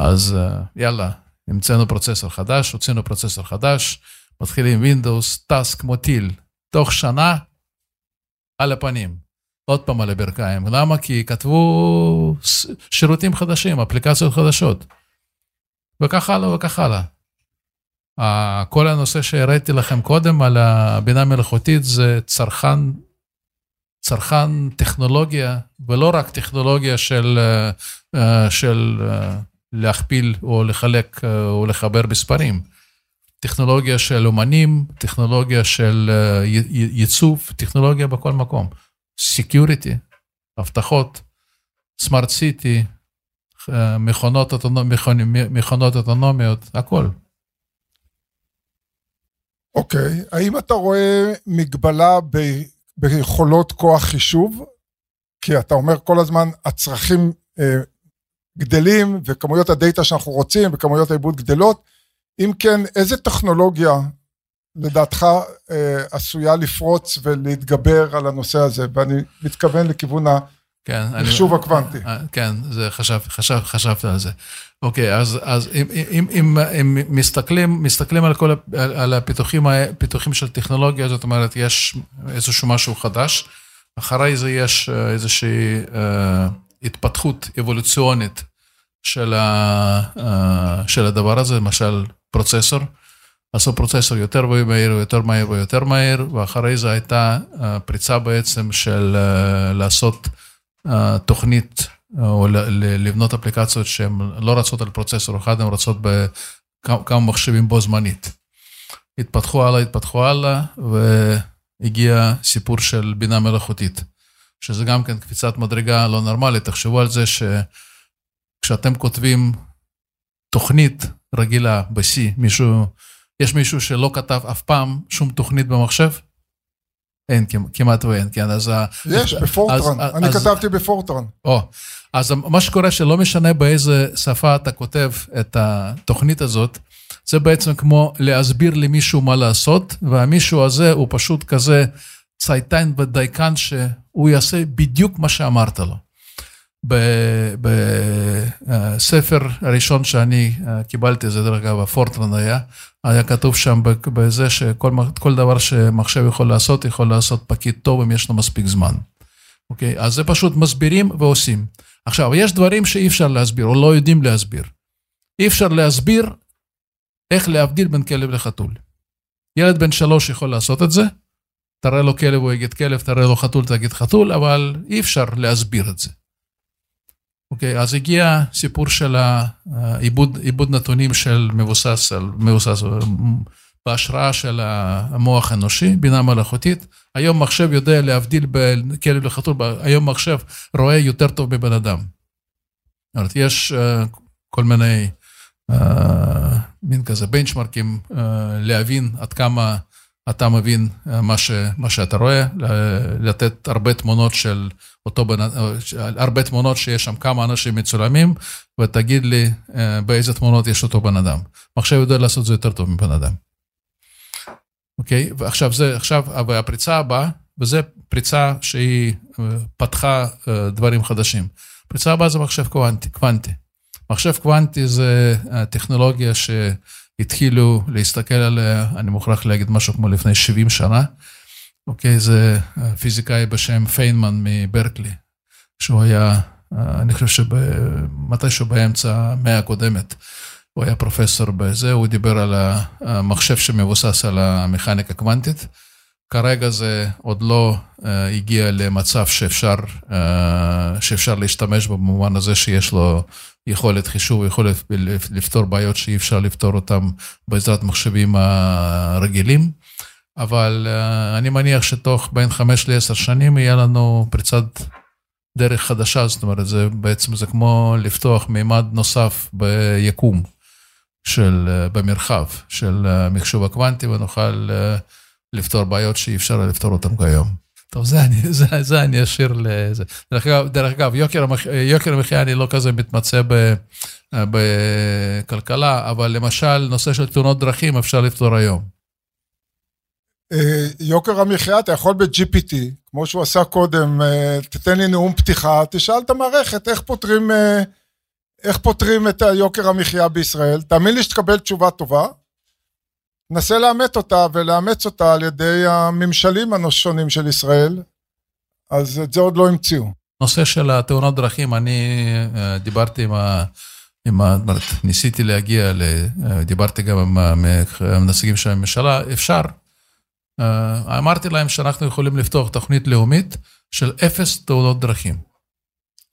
אז יאללה, המצאנו פרוצסור חדש, הוצאנו פרוצסור חדש, מתחילים Windows, טס כמו טיל, תוך שנה, על הפנים. עוד פעם על הברכיים. למה? כי כתבו שירותים חדשים, אפליקציות חדשות. וכך הלאה וכך הלאה. כל הנושא שהראיתי לכם קודם על הבינה מלאכותית זה צרכן צרכן טכנולוגיה, ולא רק טכנולוגיה של, של להכפיל או לחלק או לחבר מספרים. טכנולוגיה של אומנים, טכנולוגיה של ייצוב, טכנולוגיה בכל מקום. Security, אבטחות, smart city, מכונות, מכונות אוטונומיות, הכל. אוקיי, okay. האם אתה רואה מגבלה ב... ביכולות כוח חישוב, כי אתה אומר כל הזמן הצרכים אה, גדלים וכמויות הדאטה שאנחנו רוצים וכמויות העיבוד גדלות, אם כן, איזה טכנולוגיה לדעתך אה, עשויה לפרוץ ולהתגבר על הנושא הזה, ואני מתכוון לכיוון כן, המחשוב הקוונטי. כן, זה חשב, חשב, חשבת על זה. אוקיי, אז, אז אם, אם, אם, אם מסתכלים, מסתכלים על כל על הפיתוחים, הפיתוחים של טכנולוגיה, זאת אומרת, יש איזשהו משהו חדש, אחרי זה יש איזושהי uh, התפתחות אבולוציונית של, ה, uh, של הדבר הזה, למשל פרוצסור. עשו פרוצסור יותר מהיר ויותר מהיר ויותר מהיר, ואחרי זה הייתה אה, פריצה בעצם של אה, לעשות אה, תוכנית או לבנות אפליקציות שהן לא רצות על פרוצסור אחד, הן רצות בכמה מחשבים בו זמנית. התפתחו הלאה, התפתחו הלאה, והגיע סיפור של בינה מלאכותית, שזה גם כן קפיצת מדרגה לא נורמלית. תחשבו על זה שכשאתם כותבים תוכנית רגילה ב-C, מישהו, יש מישהו שלא כתב אף פעם שום תוכנית במחשב? אין, כמעט ואין, כן, אז... יש, בפורטרן. אני אז- כתבתי בפורטרן. או, אז מה שקורה שלא משנה באיזה שפה אתה כותב את התוכנית הזאת, זה בעצם כמו להסביר למישהו מה לעשות, והמישהו הזה הוא פשוט כזה צייתן ודייקן שהוא יעשה בדיוק מה שאמרת לו. בספר הראשון שאני אה, קיבלתי, זה דרך אגב, הפורטרן היה, היה כתוב שם בזה שכל דבר שמחשב יכול לעשות, יכול לעשות פקיד טוב אם יש לו מספיק זמן. אוקיי? אז זה פשוט מסבירים ועושים. עכשיו, יש דברים שאי אפשר להסביר, או לא יודעים להסביר. אי אפשר להסביר איך להבדיל בין כלב לחתול. ילד בן שלוש יכול לעשות את זה, תראה לו כלב, הוא יגיד כלב, תראה לו חתול, תגיד חתול, אבל אי אפשר להסביר את זה. אוקיי, אז הגיע סיפור של עיבוד נתונים של מבוסס מבוסס בהשראה של המוח האנושי, בינה מלאכותית. היום מחשב יודע להבדיל בין כלב לחתול, היום מחשב רואה יותר טוב מבן אדם. זאת אומרת, יש אה, כל מיני אה, מין כזה בנצ'מרקים אה, להבין עד כמה אתה מבין אה, מה, ש, מה שאתה רואה, לתת הרבה תמונות של אותו בן אדם, הרבה תמונות שיש שם כמה אנשים מצולמים, ותגיד לי אה, באיזה תמונות יש אותו בן אדם. מחשב יודע לעשות זה יותר טוב מבן אדם. אוקיי? ועכשיו זה, עכשיו, אבל הפריצה הבאה, וזה פריצה שהיא אה, פתחה אה, דברים חדשים. הפריצה הבאה זה מחשב קוונטי. קוונטי. מחשב קוונטי זה הטכנולוגיה שהתחילו להסתכל עליה, אני מוכרח להגיד משהו כמו לפני 70 שנה. אוקיי, זה פיזיקאי בשם פיינמן מברקלי, שהוא היה, אני חושב שמתישהו באמצע המאה הקודמת, הוא היה פרופסור בזה, הוא דיבר על המחשב שמבוסס על המכניקה קוונטית. כרגע זה עוד לא uh, הגיע למצב שאפשר, uh, שאפשר להשתמש בו במובן הזה שיש לו יכולת חישוב, יכולת לפתור בעיות שאי אפשר לפתור אותן בעזרת מחשבים הרגילים. אבל uh, אני מניח שתוך בין חמש לעשר שנים יהיה לנו פריצת דרך חדשה, זאת אומרת, זה בעצם זה כמו לפתוח מימד נוסף ביקום של, uh, במרחב של uh, מחשוב הקוונטי, ונוכל uh, לפתור בעיות שאי אפשר לפתור אותן כיום. טוב, זה אני, זה, זה אני אשאיר לזה. דרך אגב, דרך אגב יוקר, המח, יוקר המחיה אני לא כזה מתמצא בכלכלה, אבל למשל, נושא של תאונות דרכים אפשר לפתור היום. אה, יוקר המחיה, אתה יכול ב-GPT, כמו שהוא עשה קודם, אה, תתן לי נאום פתיחה, תשאל את המערכת איך פותרים, אה, איך פותרים את היוקר המחיה בישראל, תאמין לי שתקבל תשובה טובה. נסה לאמת אותה ולאמץ אותה על ידי הממשלים השונים של ישראל, אז את זה עוד לא המציאו. נושא של התאונות דרכים, אני דיברתי עם ה... עם ה... ניסיתי להגיע, ל... דיברתי גם עם הנציגים של הממשלה, אפשר. אמרתי להם שאנחנו יכולים לפתוח תוכנית לאומית של אפס תאונות דרכים.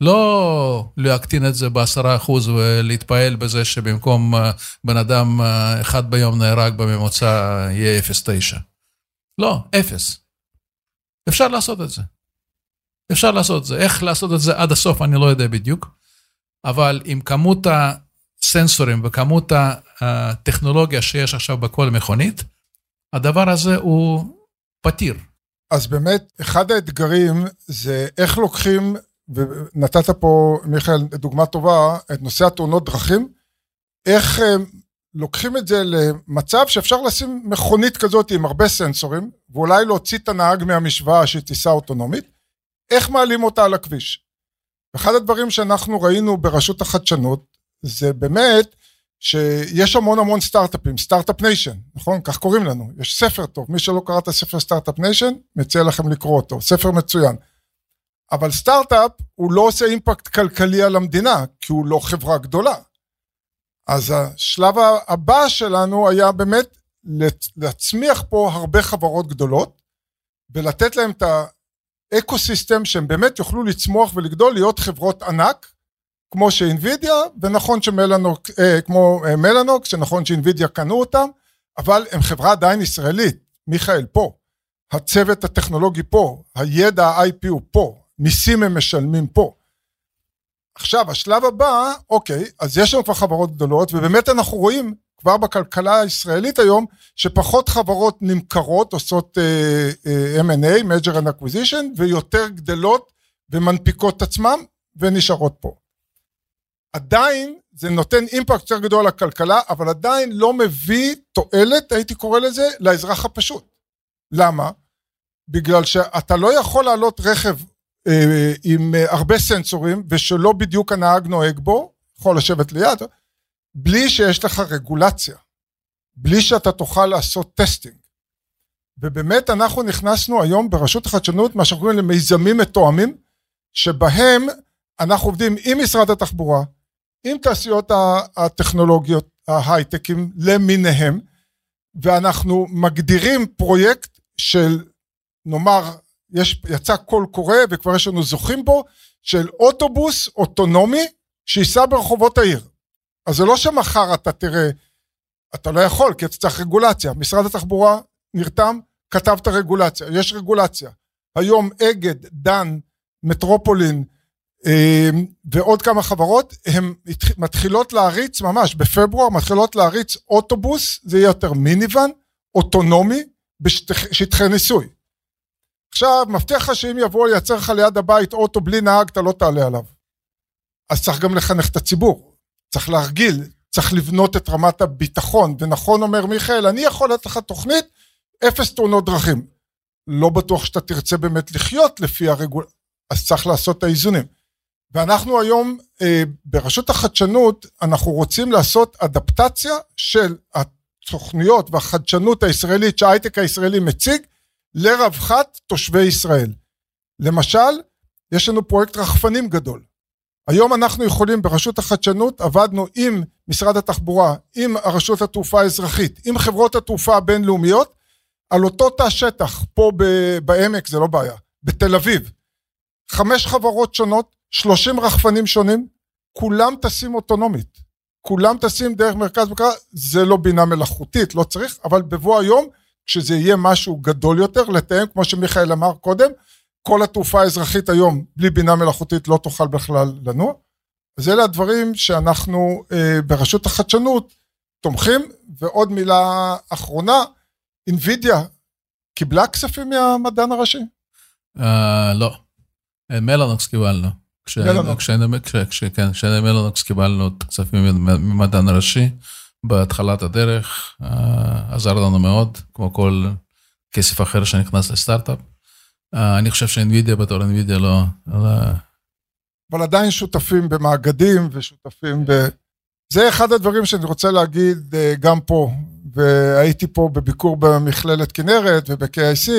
לא להקטין את זה בעשרה אחוז ולהתפעל בזה שבמקום בן אדם אחד ביום נהרג בממוצע יהיה אפס תשע. לא, אפס. אפשר לעשות את זה. אפשר לעשות את זה. איך לעשות את זה עד הסוף אני לא יודע בדיוק, אבל עם כמות הסנסורים וכמות הטכנולוגיה שיש עכשיו בכל מכונית, הדבר הזה הוא פתיר. אז באמת, אחד האתגרים זה איך לוקחים, ונתת פה, מיכאל, דוגמה טובה, את נושא התאונות דרכים, איך לוקחים את זה למצב שאפשר לשים מכונית כזאת עם הרבה סנסורים, ואולי להוציא את הנהג מהמשוואה שהיא טיסה אוטונומית, איך מעלים אותה על הכביש. אחד הדברים שאנחנו ראינו ברשות החדשנות, זה באמת, שיש המון המון סטארט-אפים, Start-Up Nation, נכון? כך קוראים לנו. יש ספר טוב, מי שלא קרא את הספר Start-Up Nation, מציע לכם לקרוא אותו, ספר מצוין. אבל סטארט-אפ הוא לא עושה impact כלכלי על המדינה, כי הוא לא חברה גדולה. אז השלב הבא שלנו היה באמת להצמיח פה הרבה חברות גדולות, ולתת להם את האקו סיסטם שהם באמת יוכלו לצמוח ולגדול, להיות חברות ענק, כמו שאינווידיה, ונכון שמלאנוק, אה, כמו אה, מלאנוק, שנכון שאינווידיה קנו אותם, אבל הם חברה עדיין ישראלית, מיכאל פה, הצוות הטכנולוגי פה, הידע ה-IP הוא פה, מיסים הם משלמים פה. עכשיו, השלב הבא, אוקיי, אז יש לנו כבר חברות גדולות, ובאמת אנחנו רואים כבר בכלכלה הישראלית היום, שפחות חברות נמכרות, עושות uh, uh, M&A, Major and Acquisition, ויותר גדלות ומנפיקות את עצמם ונשארות פה. עדיין זה נותן אימפקט יותר גדול לכלכלה, אבל עדיין לא מביא תועלת, הייתי קורא לזה, לאזרח הפשוט. למה? בגלל שאתה לא יכול לעלות רכב עם אה, הרבה סנסורים, ושלא בדיוק הנהג נוהג בו, יכול לשבת ליד, בלי שיש לך רגולציה, בלי שאתה תוכל לעשות testing. ובאמת אנחנו נכנסנו היום ברשות החדשנות, מה שאנחנו קוראים למיזמים מתואמים, שבהם אנחנו עובדים עם משרד התחבורה, עם תעשיות הטכנולוגיות, ההייטקים למיניהם, ואנחנו מגדירים פרויקט של, נאמר, יש, יצא קול קורא וכבר יש לנו זוכים בו, של אוטובוס אוטונומי שייסע ברחובות העיר. אז זה לא שמחר אתה תראה, אתה לא יכול כי אתה צריך רגולציה. משרד התחבורה נרתם, כתב את הרגולציה, יש רגולציה. היום אגד, דן, מטרופולין אה, ועוד כמה חברות, הן מתחילות להריץ ממש בפברואר, מתחילות להריץ אוטובוס, זה יהיה יותר מיניוון, אוטונומי, בשטחי ניסוי. עכשיו, מבטיח לך שאם יבוא לייצר לך ליד הבית אוטו בלי נהג, אתה לא תעלה עליו. אז צריך גם לחנך את הציבור. צריך להרגיל, צריך לבנות את רמת הביטחון. ונכון אומר מיכאל, אני יכול לתת לך תוכנית, אפס תאונות דרכים. לא בטוח שאתה תרצה באמת לחיות לפי הרגול... אז צריך לעשות את האיזונים. ואנחנו היום אה, ברשות החדשנות, אנחנו רוצים לעשות אדפטציה של התוכניות והחדשנות הישראלית שההייטק הישראלי מציג, לרווחת תושבי ישראל. למשל, יש לנו פרויקט רחפנים גדול. היום אנחנו יכולים ברשות החדשנות, עבדנו עם משרד התחבורה, עם הרשות התעופה האזרחית, עם חברות התעופה הבינלאומיות, על אותו תא שטח, פה בעמק זה לא בעיה, בתל אביב. חמש חברות שונות, שלושים רחפנים שונים, כולם טסים אוטונומית. כולם טסים דרך מרכז בקרה, זה לא בינה מלאכותית, לא צריך, אבל בבוא היום כשזה יהיה משהו גדול יותר, לתאם, כמו שמיכאל אמר קודם, כל התעופה האזרחית היום, בלי בינה מלאכותית, לא תוכל בכלל לנוע. אז אלה הדברים שאנחנו אה, ברשות החדשנות תומכים. ועוד מילה אחרונה, אינווידיה קיבלה כספים מהמדען הראשי? Uh, לא. מלאנוקס קיבלנו. כשמלאנוקס קיבלנו את הכספים מהמדען הראשי. בהתחלת הדרך, אה, עזר לנו מאוד, כמו כל כסף אחר שנכנס לסטארט-אפ. אה, אני חושב שאינווידיה בתור אינווידיה לא... לא... אבל עדיין שותפים במאגדים ושותפים ב... זה אחד הדברים שאני רוצה להגיד אה, גם פה, והייתי פה בביקור במכללת כנרת וב-KIC.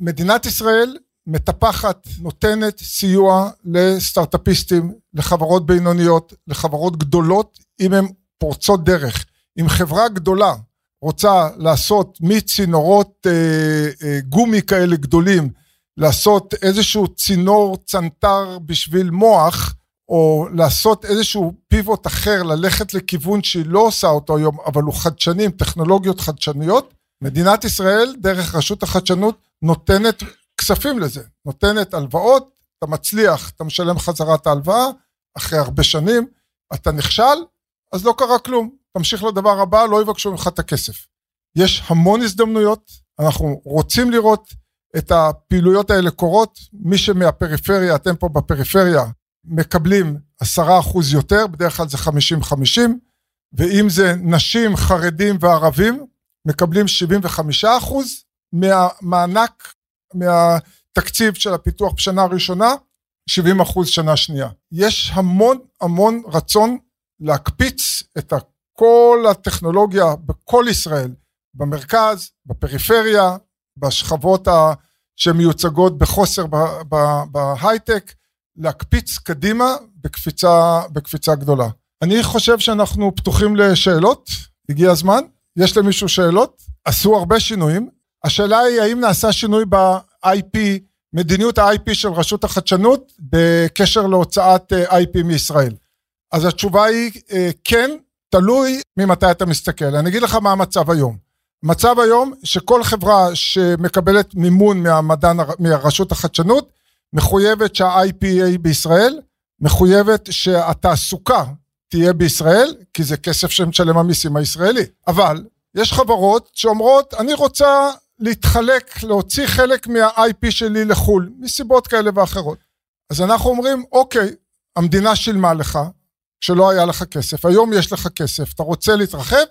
מדינת ישראל מטפחת, נותנת סיוע לסטארט-אפיסטים, לחברות בינוניות, לחברות גדולות, אם הן פורצות דרך. אם חברה גדולה רוצה לעשות מצינורות אה, אה, גומי כאלה גדולים, לעשות איזשהו צינור צנתר בשביל מוח, או לעשות איזשהו פיבוט אחר, ללכת לכיוון שהיא לא עושה אותו היום, אבל הוא חדשני עם טכנולוגיות חדשניות, מדינת ישראל, דרך רשות החדשנות, נותנת כספים לזה, נותנת הלוואות, אתה מצליח, אתה משלם חזרה את ההלוואה, אחרי הרבה שנים, אתה נכשל, אז לא קרה כלום. תמשיך לדבר הבא, לא יבקשו ממך את הכסף. יש המון הזדמנויות, אנחנו רוצים לראות את הפעילויות האלה קורות. מי שמהפריפריה, אתם פה בפריפריה, מקבלים עשרה אחוז יותר, בדרך כלל זה חמישים חמישים, ואם זה נשים, חרדים וערבים, מקבלים 75 אחוז מהמענק, מהתקציב של הפיתוח בשנה הראשונה, 70 אחוז שנה שנייה. יש המון המון רצון להקפיץ את כל הטכנולוגיה בכל ישראל, במרכז, בפריפריה, בשכבות שמיוצגות בחוסר בהייטק, להקפיץ קדימה בקפיצה, בקפיצה גדולה. אני חושב שאנחנו פתוחים לשאלות, הגיע הזמן, יש למישהו שאלות? עשו הרבה שינויים. השאלה היא האם נעשה שינוי ב-IP, מדיניות ה-IP של רשות החדשנות בקשר להוצאת אה, IP מישראל. אז התשובה היא אה, כן, תלוי ממתי אתה מסתכל. אני אגיד לך מה המצב היום. המצב היום שכל חברה שמקבלת מימון מהמדען, מרשות החדשנות, מחויבת שה-IP יהיה בישראל, מחויבת שהתעסוקה תהיה בישראל, כי זה כסף שמשלם המיסים הישראלי. אבל יש חברות שאומרות, אני רוצה להתחלק, להוציא חלק מה-IP שלי לחו"ל, מסיבות כאלה ואחרות. אז אנחנו אומרים, אוקיי, המדינה שילמה לך, שלא היה לך כסף, היום יש לך כסף, אתה רוצה להתרחב,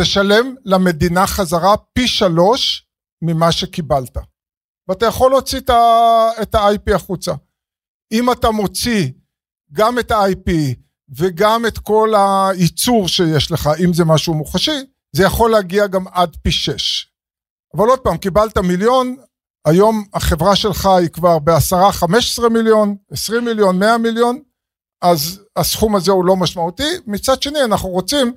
תשלם למדינה חזרה פי שלוש ממה שקיבלת. ואתה יכול להוציא את ה-IP החוצה. אם אתה מוציא גם את ה-IP וגם את כל הייצור שיש לך, אם זה משהו מוחשי, זה יכול להגיע גם עד פי שש. אבל עוד פעם, קיבלת מיליון, היום החברה שלך היא כבר בעשרה, חמש עשרה מיליון, עשרים מיליון, מאה מיליון, אז הסכום הזה הוא לא משמעותי. מצד שני, אנחנו רוצים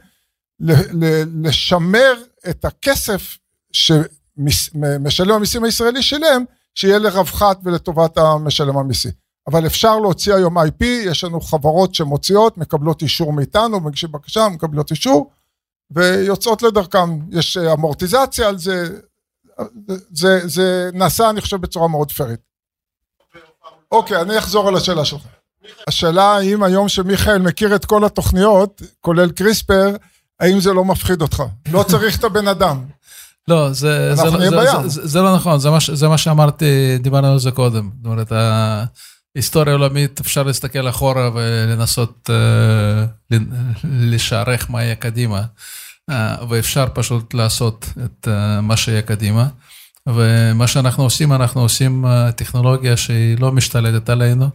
לשמר את הכסף שמשלם המיסים הישראלי שלהם, שיהיה לרווחת ולטובת המשלם המיסי. אבל אפשר להוציא היום IP, יש לנו חברות שמוציאות, מקבלות אישור מאיתנו, מגישים בקשה, מקבלות אישור, ויוצאות לדרכם. יש אמורטיזציה על זה, זה, זה נעשה, אני חושב, בצורה מאוד פיירית. אוקיי, אני אחזור על השאלה שלך. השאלה האם היום שמיכאל מכיר את כל התוכניות, כולל קריספר, האם זה לא מפחיד אותך? לא צריך את הבן אדם. לא, זה, זה, לא- זה, זה, זה, זה לא נכון, זה מה, זה מה שאמרתי, דיברנו על זה קודם. זאת אומרת, ההיסטוריה העולמית, אפשר להסתכל אחורה ולנסות uh, לשערך מה יהיה קדימה, uh, ואפשר פשוט לעשות את uh, מה שיהיה קדימה. ומה שאנחנו עושים, אנחנו עושים טכנולוגיה שהיא לא משתלטת עלינו.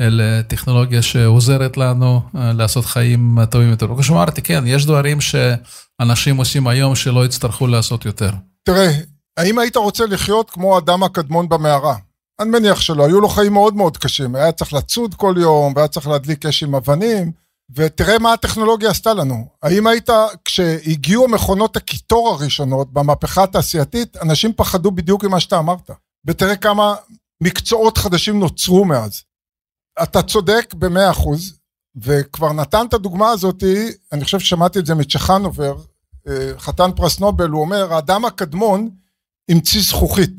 אלא טכנולוגיה שעוזרת לנו אה, לעשות חיים טובים יותר. כמו שאמרתי, כן, יש דברים שאנשים עושים היום שלא יצטרכו לעשות יותר. תראה, האם היית רוצה לחיות כמו אדם הקדמון במערה? אני מניח שלא, היו לו חיים מאוד מאוד קשים, היה צריך לצוד כל יום, והיה צריך להדליק אש עם אבנים, ותראה מה הטכנולוגיה עשתה לנו. האם היית, כשהגיעו מכונות הקיטור הראשונות במהפכה התעשייתית, אנשים פחדו בדיוק ממה שאתה אמרת. ותראה כמה מקצועות חדשים נוצרו מאז. אתה צודק במאה אחוז, וכבר נתן את הדוגמה הזאתי, אני חושב ששמעתי את זה מצ'חנובר, אה, חתן פרס נובל, הוא אומר, האדם הקדמון המציא זכוכית.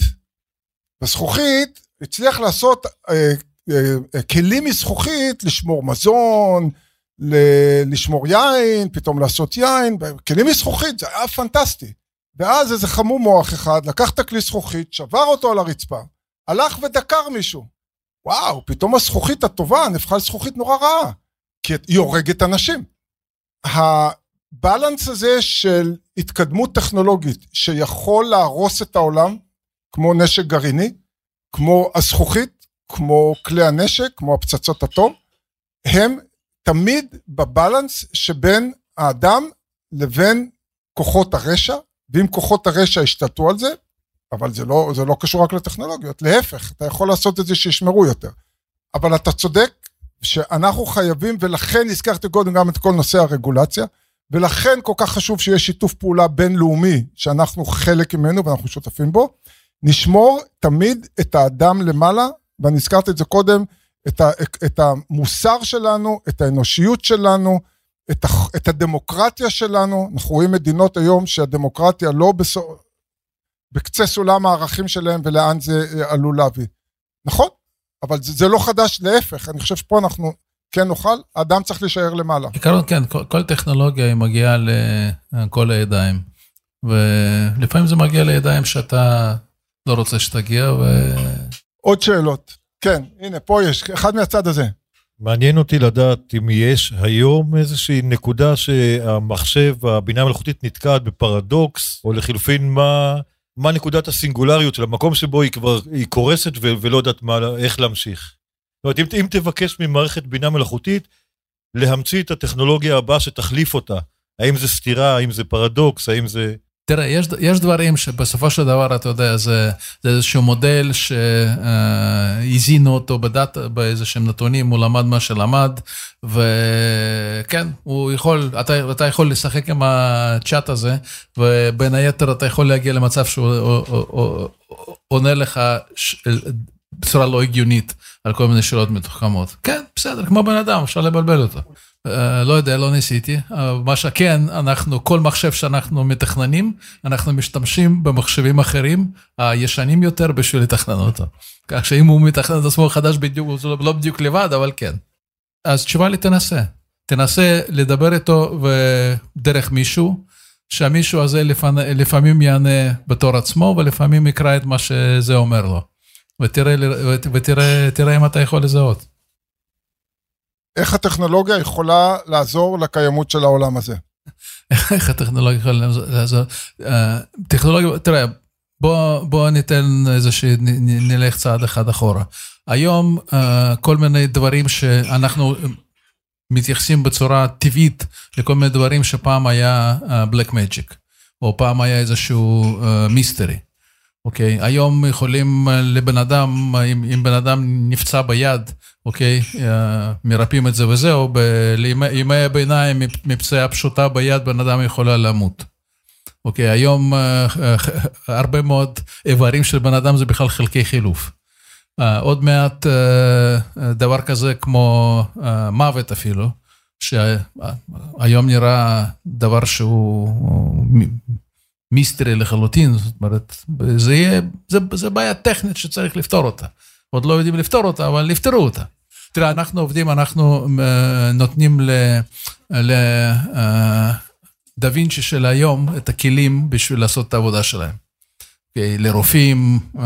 וזכוכית הצליח לעשות אה, אה, כלים מזכוכית לשמור מזון, לשמור יין, פתאום לעשות יין, כלים מזכוכית, זה היה פנטסטי. ואז איזה חמום מוח אחד לקח את הכלי זכוכית, שבר אותו על הרצפה, הלך ודקר מישהו. וואו, פתאום הזכוכית הטובה נהפכה לזכוכית נורא רעה, כי היא הורגת אנשים. הבלנס הזה של התקדמות טכנולוגית שיכול להרוס את העולם, כמו נשק גרעיני, כמו הזכוכית, כמו כלי הנשק, כמו הפצצות אטום, הם תמיד בבלנס שבין האדם לבין כוחות הרשע, ואם כוחות הרשע השתלטו על זה, אבל זה לא, זה לא קשור רק לטכנולוגיות, להפך, אתה יכול לעשות את זה שישמרו יותר. אבל אתה צודק שאנחנו חייבים, ולכן הזכרתי קודם גם את כל נושא הרגולציה, ולכן כל כך חשוב שיהיה שיתוף פעולה בינלאומי, שאנחנו חלק ממנו ואנחנו שותפים בו. נשמור תמיד את האדם למעלה, ואני הזכרתי את זה קודם, את, ה, את המוסר שלנו, את האנושיות שלנו, את, ה, את הדמוקרטיה שלנו. אנחנו רואים מדינות היום שהדמוקרטיה לא בסוף... בקצה סולם הערכים שלהם ולאן זה אה, עלול להביא. נכון, אבל זה, זה לא חדש, להפך, אני חושב שפה אנחנו כן נוכל, האדם צריך להישאר למעלה. בעיקרון כן, כל, כל טכנולוגיה היא מגיעה לכל הידיים, ולפעמים זה מגיע לידיים שאתה לא רוצה שתגיע, ו... עוד שאלות, כן, הנה, פה יש, אחד מהצד הזה. מעניין אותי לדעת אם יש היום איזושהי נקודה שהמחשב, הבינה המלאכותית נתקעת בפרדוקס, או לחילופין מה... מה נקודת הסינגולריות של המקום שבו היא כבר, היא קורסת ו- ולא יודעת מה, איך להמשיך. זאת אומרת, אם, אם תבקש ממערכת בינה מלאכותית להמציא את הטכנולוגיה הבאה שתחליף אותה, האם זה סתירה, האם זה פרדוקס, האם זה... תראה, יש, יש דברים שבסופו של דבר, אתה יודע, זה, זה איזשהו מודל שהזינו אותו בדאטה, באיזשהם נתונים, הוא למד מה שלמד, וכן, הוא יכול, אתה, אתה יכול לשחק עם הצ'אט הזה, ובין היתר אתה יכול להגיע למצב שהוא עונה לך בצורה לא הגיונית על כל מיני שאלות מתוחכמות. כן, בסדר, כמו בן אדם, אפשר לבלבל אותו. אה, לא יודע, לא ניסיתי. מה שכן, אנחנו, כל מחשב שאנחנו מתכננים, אנחנו משתמשים במחשבים אחרים, הישנים יותר, בשביל לתכנן אותו. כך שאם הוא מתכנן את עצמו חדש בדיוק, הוא לא בדיוק לבד, אבל כן. אז תשובה לי, תנסה. תנסה לדבר איתו דרך מישהו, שהמישהו הזה לפעמים יענה בתור עצמו, ולפעמים יקרא את מה שזה אומר לו. ותראה, ותראה, ותראה אם אתה יכול לזהות. איך הטכנולוגיה יכולה לעזור לקיימות של העולם הזה? איך הטכנולוגיה יכולה לעזור? אה, טכנולוגיה, תראה, בוא, בוא ניתן איזושהי, נלך צעד אחד אחורה. היום אה, כל מיני דברים שאנחנו מתייחסים בצורה טבעית לכל מיני דברים שפעם היה בלק uh, מג'יק, או פעם היה איזשהו מיסטרי. אוקיי? היום יכולים אה, לבן אדם, אם, אם בן אדם נפצע ביד, אוקיי? אה, מרפאים את זה וזהו, לימי הביניים מפציעה פשוטה ביד בן אדם יכולה למות. אוקיי, היום אה, הרבה מאוד איברים של בן אדם זה בכלל חלקי חילוף. עוד מעט דבר כזה כמו מוות אפילו, שהיום נראה דבר שהוא מיסטרי לחלוטין, זאת אומרת, זה יהיה, זה, זה בעיה טכנית שצריך לפתור אותה. עוד לא יודעים לפתור אותה, אבל נפתרו אותה. תראה, אנחנו עובדים, אנחנו uh, נותנים לדה וינצ'י של היום את הכלים בשביל לעשות את העבודה שלהם. אוקיי? לרופאים, uh,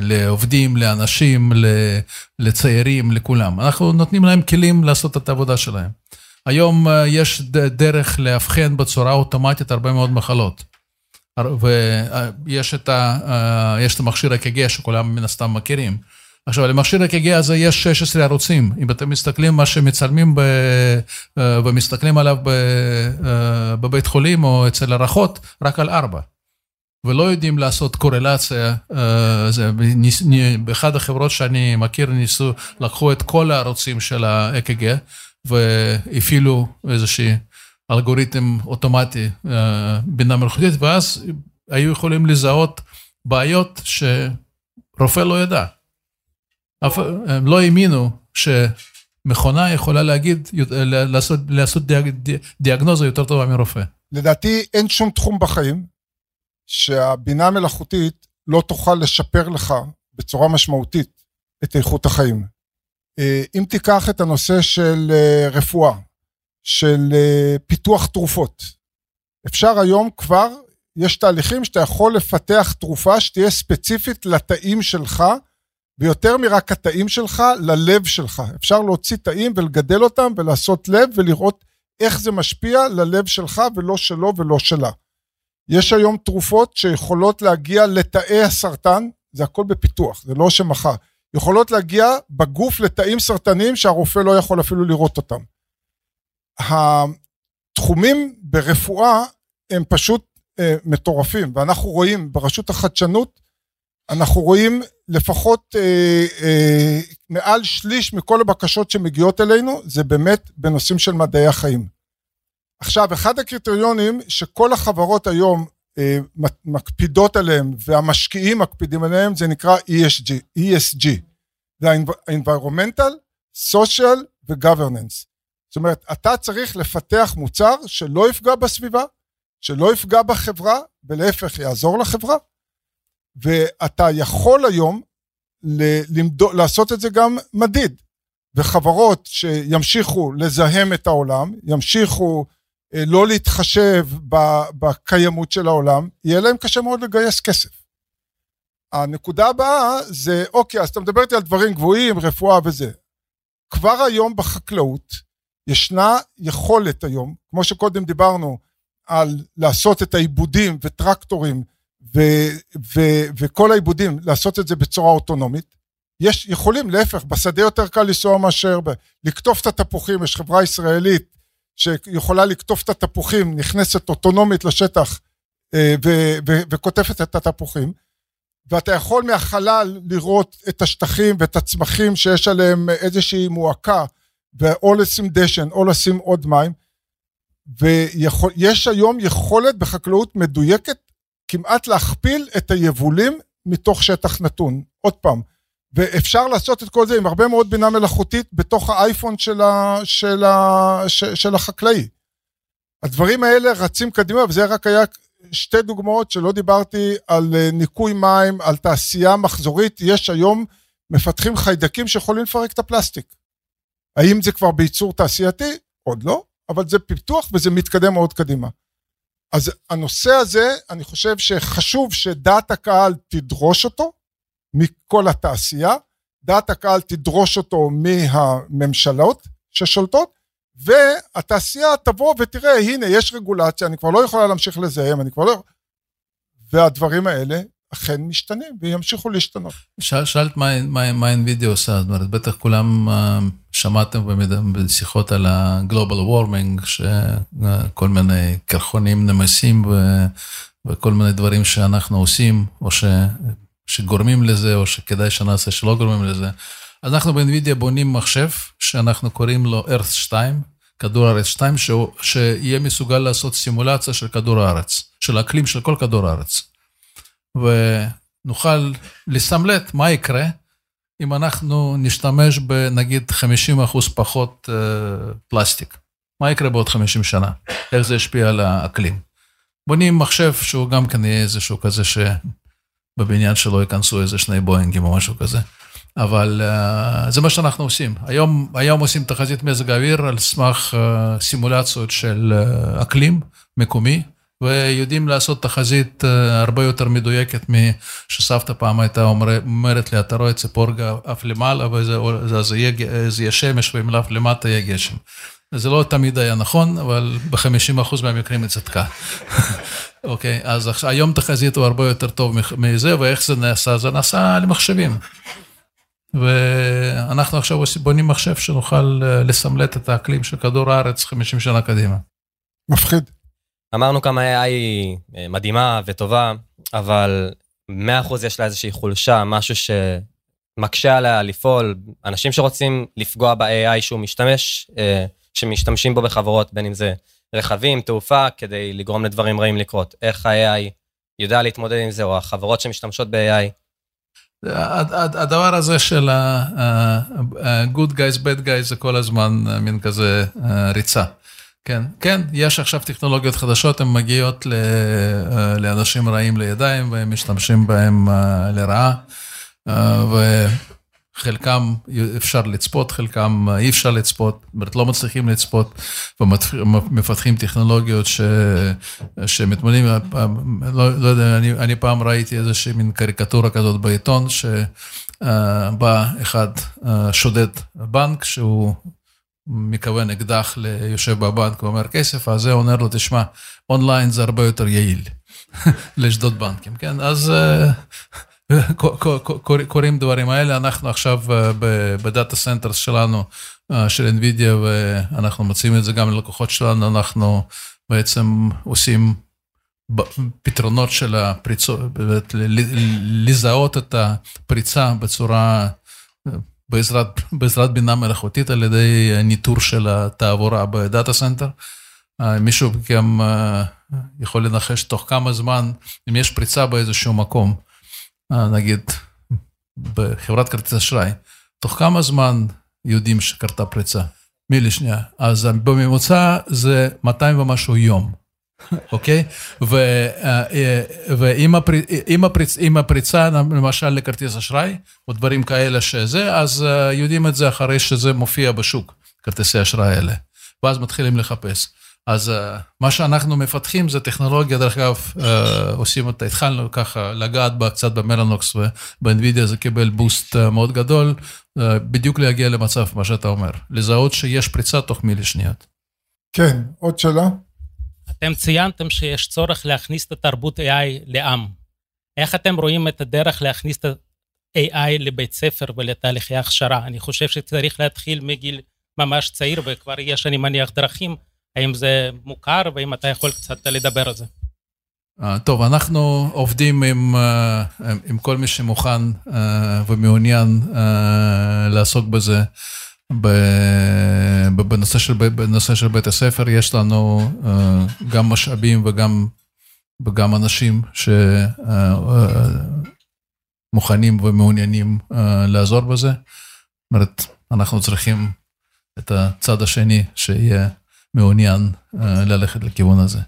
לעובדים, לאנשים, לצעירים, לכולם. אנחנו נותנים להם כלים לעשות את העבודה שלהם. היום יש דרך לאבחן בצורה אוטומטית הרבה מאוד מחלות. ויש את, ה, אה, את המכשיר ה-EKG שכולם מן הסתם מכירים. עכשיו, למכשיר ה-EKG הזה יש 16 ערוצים. אם אתם מסתכלים מה שמצלמים ב, אה, ומסתכלים עליו ב, אה, בבית חולים או אצל הרכות, רק על ארבע. ולא יודעים לעשות קורלציה. זה, באחד החברות שאני מכיר ניסו, לקחו את כל הערוצים של ה-EKG והפעילו איזושהי אלגוריתם אוטומטי, אה, בינה מלאכותית, ואז היו יכולים לזהות בעיות שרופא לא ידע. הם לא האמינו שמכונה יכולה להגיד, לעשות, לעשות דיאג, דיאגנוזה יותר טובה מרופא. לדעתי אין שום תחום בחיים שהבינה המלאכותית לא תוכל לשפר לך בצורה משמעותית את איכות החיים. אה, אם תיקח את הנושא של אה, רפואה, של אה, פיתוח תרופות. אפשר היום כבר, יש תהליכים שאתה יכול לפתח תרופה שתהיה ספציפית לתאים שלך, ויותר מרק התאים שלך, ללב שלך. אפשר להוציא תאים ולגדל אותם ולעשות לב ולראות איך זה משפיע ללב שלך ולא שלו ולא שלה. יש היום תרופות שיכולות להגיע לתאי הסרטן, זה הכל בפיתוח, זה לא שמחר. יכולות להגיע בגוף לתאים סרטניים שהרופא לא יכול אפילו לראות אותם. התחומים ברפואה הם פשוט אה, מטורפים, ואנחנו רואים ברשות החדשנות, אנחנו רואים לפחות אה, אה, מעל שליש מכל הבקשות שמגיעות אלינו, זה באמת בנושאים של מדעי החיים. עכשיו, אחד הקריטריונים שכל החברות היום אה, מקפידות עליהם והמשקיעים מקפידים עליהם, זה נקרא ESG, ESG, זה ה-Environmental, Social ו-Governance. זאת אומרת, אתה צריך לפתח מוצר שלא יפגע בסביבה, שלא יפגע בחברה, ולהפך יעזור לחברה, ואתה יכול היום למדו, לעשות את זה גם מדיד. וחברות שימשיכו לזהם את העולם, ימשיכו אה, לא להתחשב בקיימות של העולם, יהיה להם קשה מאוד לגייס כסף. הנקודה הבאה זה, אוקיי, אז אתה מדבר איתי על דברים גבוהים, רפואה וזה. כבר היום בחקלאות, ישנה יכולת היום, כמו שקודם דיברנו, על לעשות את העיבודים וטרקטורים ו, ו, וכל העיבודים, לעשות את זה בצורה אוטונומית. יש, יכולים, להפך, בשדה יותר קל לנסוע מאשר ב... לקטוף את התפוחים, יש חברה ישראלית שיכולה לקטוף את התפוחים, נכנסת אוטונומית לשטח, אה, ו- ו- וקוטפת את התפוחים, ואתה יכול מהחלל לראות את השטחים ואת הצמחים שיש עליהם איזושהי מועקה, ואו לשים דשן או לשים עוד מים, ויש היום יכולת בחקלאות מדויקת כמעט להכפיל את היבולים מתוך שטח נתון. עוד פעם, ואפשר לעשות את כל זה עם הרבה מאוד בינה מלאכותית בתוך האייפון של, ה, של, ה, של, של החקלאי. הדברים האלה רצים קדימה, וזה רק היה שתי דוגמאות שלא דיברתי על אה, ניקוי מים, על תעשייה מחזורית, יש היום מפתחים חיידקים שיכולים לפרק את הפלסטיק. האם זה כבר בייצור תעשייתי? עוד לא, אבל זה פיתוח וזה מתקדם מאוד קדימה. אז הנושא הזה, אני חושב שחשוב שדעת הקהל תדרוש אותו מכל התעשייה, דעת הקהל תדרוש אותו מהממשלות ששולטות, והתעשייה תבוא ותראה, הנה, יש רגולציה, אני כבר לא יכולה להמשיך לזהם, אני כבר לא... והדברים האלה אכן משתנים וימשיכו להשתנות. שאל, שאלת מה, מה, מה NVIDIA עושה, זאת אומרת, בטח כולם uh, שמעתם בשיחות על ה-Global Warming, שכל מיני קרחונים נמסים ו, וכל מיני דברים שאנחנו עושים, או ש, שגורמים לזה, או שכדאי שנעשה שלא גורמים לזה. אז אנחנו ב-NVIDIA בונים מחשב, שאנחנו קוראים לו Earth 2, כדור הארץ 2, שהוא, שיהיה מסוגל לעשות סימולציה של כדור הארץ, של האקלים של כל כדור הארץ. ונוכל לסמלט מה יקרה אם אנחנו נשתמש בנגיד 50% פחות uh, פלסטיק. מה יקרה בעוד 50 שנה? איך זה ישפיע על האקלים? בונים מחשב שהוא גם כן יהיה איזשהו כזה שבבניין שלו ייכנסו איזה שני בואינגים או משהו כזה. אבל uh, זה מה שאנחנו עושים. היום, היום עושים תחזית מזג האוויר על סמך uh, סימולציות של אקלים מקומי, ויודעים לעשות תחזית הרבה יותר מדויקת משסבתא פעם הייתה אומרת לי, אתה רואה ציפור עף למעלה, וזה יהיה, שמש, ואם עף למטה יהיה גשם. זה לא תמיד היה נכון, אבל ב-50% מהמקרים היא צדקה. אוקיי, אז היום תחזית הוא הרבה יותר טוב מזה, ואיך זה נעשה? זה נעשה על מחשבים. ואנחנו עכשיו בונים מחשב שנוכל אה, לסמלט את האקלים של כדור הארץ 50 שנה קדימה. מפחיד. אמרנו כמה AI היא אה, מדהימה וטובה, אבל 100% יש לה איזושהי חולשה, משהו שמקשה עליה לפעול. אנשים שרוצים לפגוע ב-AI שהוא משתמש, אה, שמשתמשים בו בחברות, בין אם זה רכבים, תעופה, כדי לגרום לדברים רעים לקרות. איך ה-AI יודע להתמודד עם זה, או החברות שמשתמשות ב-AI. הדבר הזה של ה-good guys, bad guys, זה כל הזמן אה, מין כזה ריצה. כן, כן, יש עכשיו טכנולוגיות חדשות, הן מגיעות אה, לאנשים רעים לידיים והם משתמשים בהם אה, לרעה, אה, וחלקם אפשר לצפות, חלקם אי אפשר לצפות, זאת אומרת לא מצליחים לצפות, ומפתחים טכנולוגיות ש, שמתמודדים, לא, לא יודע, אני, אני פעם ראיתי איזושהי מין קריקטורה כזאת בעיתון, שבא אחד שודד בנק שהוא מכוון אקדח ליושב בבנק ואומר כסף, אז זה אומר לו, תשמע, אונליין זה הרבה יותר יעיל לשדוד בנקים, כן? אז אה, קורים דברים האלה, אנחנו עכשיו ב data centers שלנו, אה, של NVIDIA, ואנחנו מציעים את זה גם ללקוחות שלנו, אנחנו בעצם עושים פתרונות של הפריצות, לזהות את הפריצה בצורה בעזרת, בעזרת בינה מלאכותית על ידי ניטור של התעבורה ב data center. מישהו גם אה, יכול לנחש תוך כמה זמן, אם יש פריצה באיזשהו מקום, אה, נגיד בחברת כרטיס אשראי, תוך כמה זמן יודעים שקרתה פריצה? מילי שנייה. אז בממוצע זה 200 ומשהו יום. אוקיי? ואם הפריצה, למשל לכרטיס אשראי, או דברים כאלה שזה, אז אה, יודעים את זה אחרי שזה מופיע בשוק, כרטיסי אשראי האלה. ואז מתחילים לחפש. אז מה שאנחנו מפתחים זה טכנולוגיה, דרך אגב, עושים אותה, התחלנו ככה לגעת בה קצת במלנוקס ובאנווידיה זה קיבל בוסט מאוד גדול, בדיוק להגיע למצב, מה שאתה אומר, לזהות שיש פריצה תוך מילי שניות. כן, עוד שאלה? אתם ציינתם שיש צורך להכניס את התרבות AI לעם. איך אתם רואים את הדרך להכניס את ה-AI לבית ספר ולתהליכי הכשרה? אני חושב שצריך להתחיל מגיל ממש צעיר, וכבר יש, אני מניח, דרכים. האם זה מוכר, ואם אתה יכול קצת לדבר על זה. אה, טוב, אנחנו עובדים עם, אה, עם כל מי שמוכן אה, ומעוניין לעסוק בזה. בנושא של, בנושא של בית הספר יש לנו אה, גם משאבים וגם, וגם אנשים שמוכנים ומעוניינים אה, לעזור בזה. זאת אומרת, אנחנו צריכים את הצד השני שיהיה מעוניין אה, ללכת לכיוון הזה.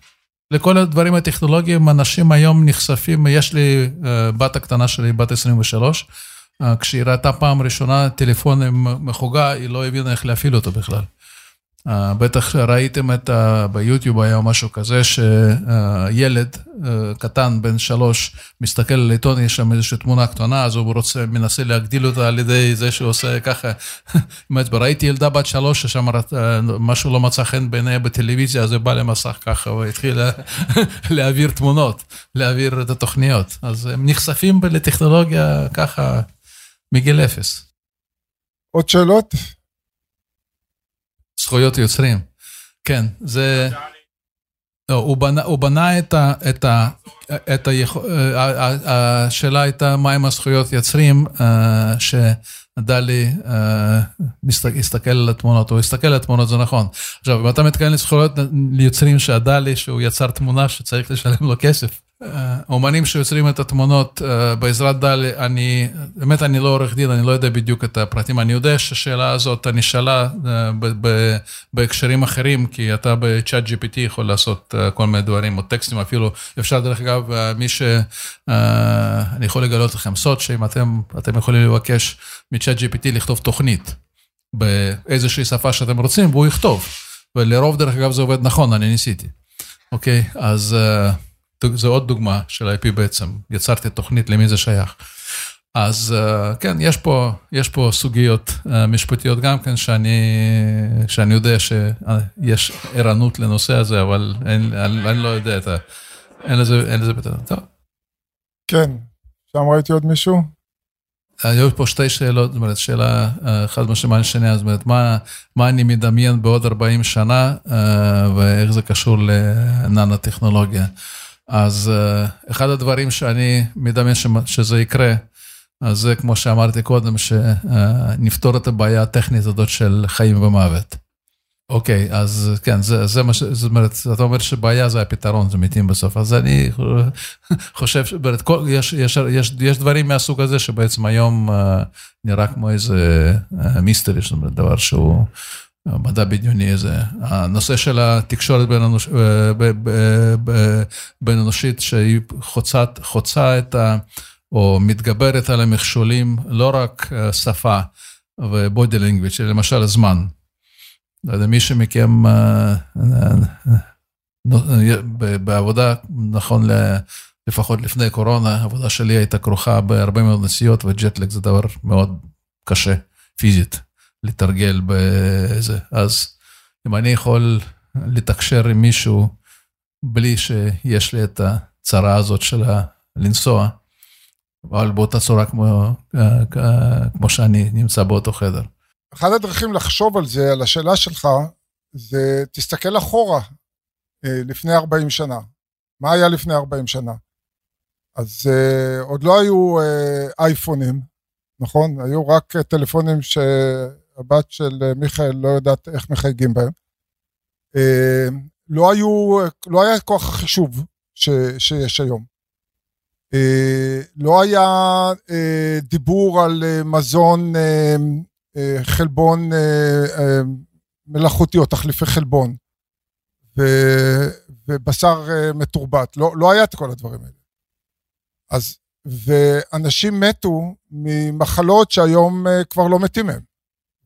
לכל הדברים הטכנולוגיים, אנשים היום נחשפים, יש לי אה, בת הקטנה שלי, בת 23, אה, כשהיא ראתה פעם ראשונה טלפון עם מחוגה, היא לא הבינה איך להפעיל אותו בכלל. אה, בטח ראיתם את ה... ביוטיוב היה משהו כזה, שילד אה, קטן, בן שלוש, מסתכל על עיתון, יש שם איזושהי תמונה קטנה, אז הוא רוצה, מנסה להגדיל אותה על ידי זה שהוא עושה ככה. באמת, ראיתי ילדה בת שלוש, ששם אה, משהו לא מצא חן בעיניה בטלוויזיה, אז היא באה למסך ככה, והתחילה להעביר תמונות, להעביר את התוכניות. אז הם נחשפים לטכנולוגיה ככה מגיל אפס. עוד שאלות? זכויות יוצרים. כן, זה... לא, הוא בנה, הוא בנה את ה... את ה, את ה השאלה הייתה מהם הזכויות יוצרים, אה, שדלי אה, הסתכל על התמונות, הוא הסתכל על התמונות, זה נכון. עכשיו, אם אתה מתכוון לזכויות יוצרים שהדלי, שהוא יצר תמונה שצריך לשלם לו כסף, אומנים שיוצרים את התמונות בעזרת דלי, אני, באמת אני לא עורך דין, אני לא יודע בדיוק את הפרטים, אני יודע שהשאלה הזאת נשאלה בהקשרים אחרים, כי אתה ב-chat GPT יכול לעשות כל מיני דברים, או טקסטים אפילו, אפשר דרך אגב, מי ש... אני יכול לגלות לכם סוד, שאם אתם, אתם יכולים לבקש מ-chat GPT לכתוב תוכנית באיזושהי שפה שאתם רוצים, והוא יכתוב. ולרוב, דרך אגב, זה עובד נכון, אני ניסיתי. אוקיי, אז... זו עוד דוגמה של IP בעצם, יצרתי תוכנית למי זה שייך. אז כן, יש פה, יש פה סוגיות משפטיות גם כן, שאני, שאני יודע שיש ערנות לנושא הזה, אבל אני, אני לא יודע את ה... אין לזה, אין לזה פתרון. טוב. כן, שם ראיתי עוד מישהו? היו פה שתי שאלות, זאת אומרת, שאלה אחת משלימה לשנייה, זאת אומרת, מה, מה אני מדמיין בעוד 40 שנה, ואיך זה קשור לננו-טכנולוגיה. אז אחד הדברים שאני מדמיין שזה יקרה, אז זה כמו שאמרתי קודם, שנפתור את הבעיה הטכנית הזאת של חיים ומוות. אוקיי, אז כן, זה, זה מה ש... זאת אומרת, אתה אומר שבעיה זה הפתרון, זה מתים בסוף. אז אני חושב, שבאמת, יש, יש, יש, יש דברים מהסוג הזה שבעצם היום נראה כמו איזה מיסטרי, זאת אומרת, דבר שהוא... מדע בדיוני איזה, הנושא של התקשורת בין, אנוש, בין אנושית שהיא חוצת, חוצה את ה... או מתגברת על המכשולים, לא רק שפה ובודי לינגוויץ', אלא למשל זמן. לא יודע, מי שמכם בעבודה, נכון לפחות לפני קורונה, העבודה שלי הייתה כרוכה בהרבה מאוד נסיעות, וג'טלג זה דבר מאוד קשה, פיזית. לתרגל בזה. אז אם אני יכול לתקשר עם מישהו בלי שיש לי את הצרה הזאת של לנסוע, אבל באותה צורה כמו, כמו שאני נמצא באותו חדר. אחת הדרכים לחשוב על זה, על השאלה שלך, זה תסתכל אחורה, לפני 40 שנה. מה היה לפני 40 שנה? אז עוד לא היו אייפונים, נכון? היו רק טלפונים ש... הבת של אה, מיכאל לא יודעת איך מחייגים בהם. אה, לא היו, לא היה כוח החישוב ש, שיש היום. אה, לא היה דיבור על מזון חלבון מלאכותי או תחליפי חלבון ובשר מתורבת, לא, לא היה את כל הדברים האלה. אז, ואנשים מתו ממחלות שהיום כבר לא מתים מהם.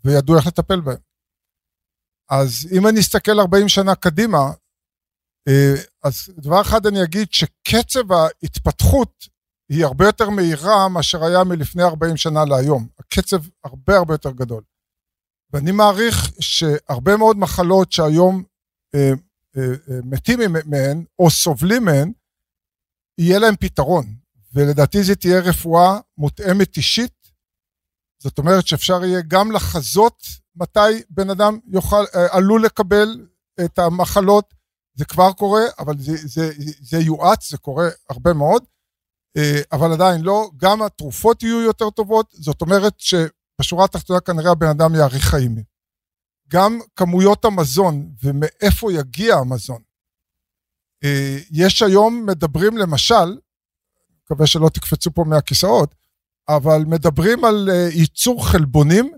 וידעו איך לטפל בהם. אז אם אני אסתכל 40 שנה קדימה, אה, אז דבר אחד אני אגיד שקצב ההתפתחות היא הרבה יותר מהירה מאשר היה מלפני 40 שנה להיום. הקצב הרבה הרבה יותר גדול. ואני מעריך שהרבה מאוד מחלות שהיום אה, אה, אה, מתים מהן או סובלים מהן, יהיה להם פתרון. ולדעתי זו תהיה רפואה מותאמת אישית זאת אומרת שאפשר יהיה גם לחזות מתי בן אדם יוכל, אה, עלול לקבל את המחלות זה כבר קורה, אבל זה, זה, זה יואץ, זה קורה הרבה מאוד, אה, אבל עדיין לא, גם התרופות יהיו יותר טובות, זאת אומרת שבשורה התחתונה כנראה הבן אדם יאריך חיים. גם כמויות המזון ומאיפה יגיע המזון. אה, יש היום, מדברים למשל, מקווה שלא תקפצו פה מהכיסאות, אבל מדברים על אה, ייצור חלבונים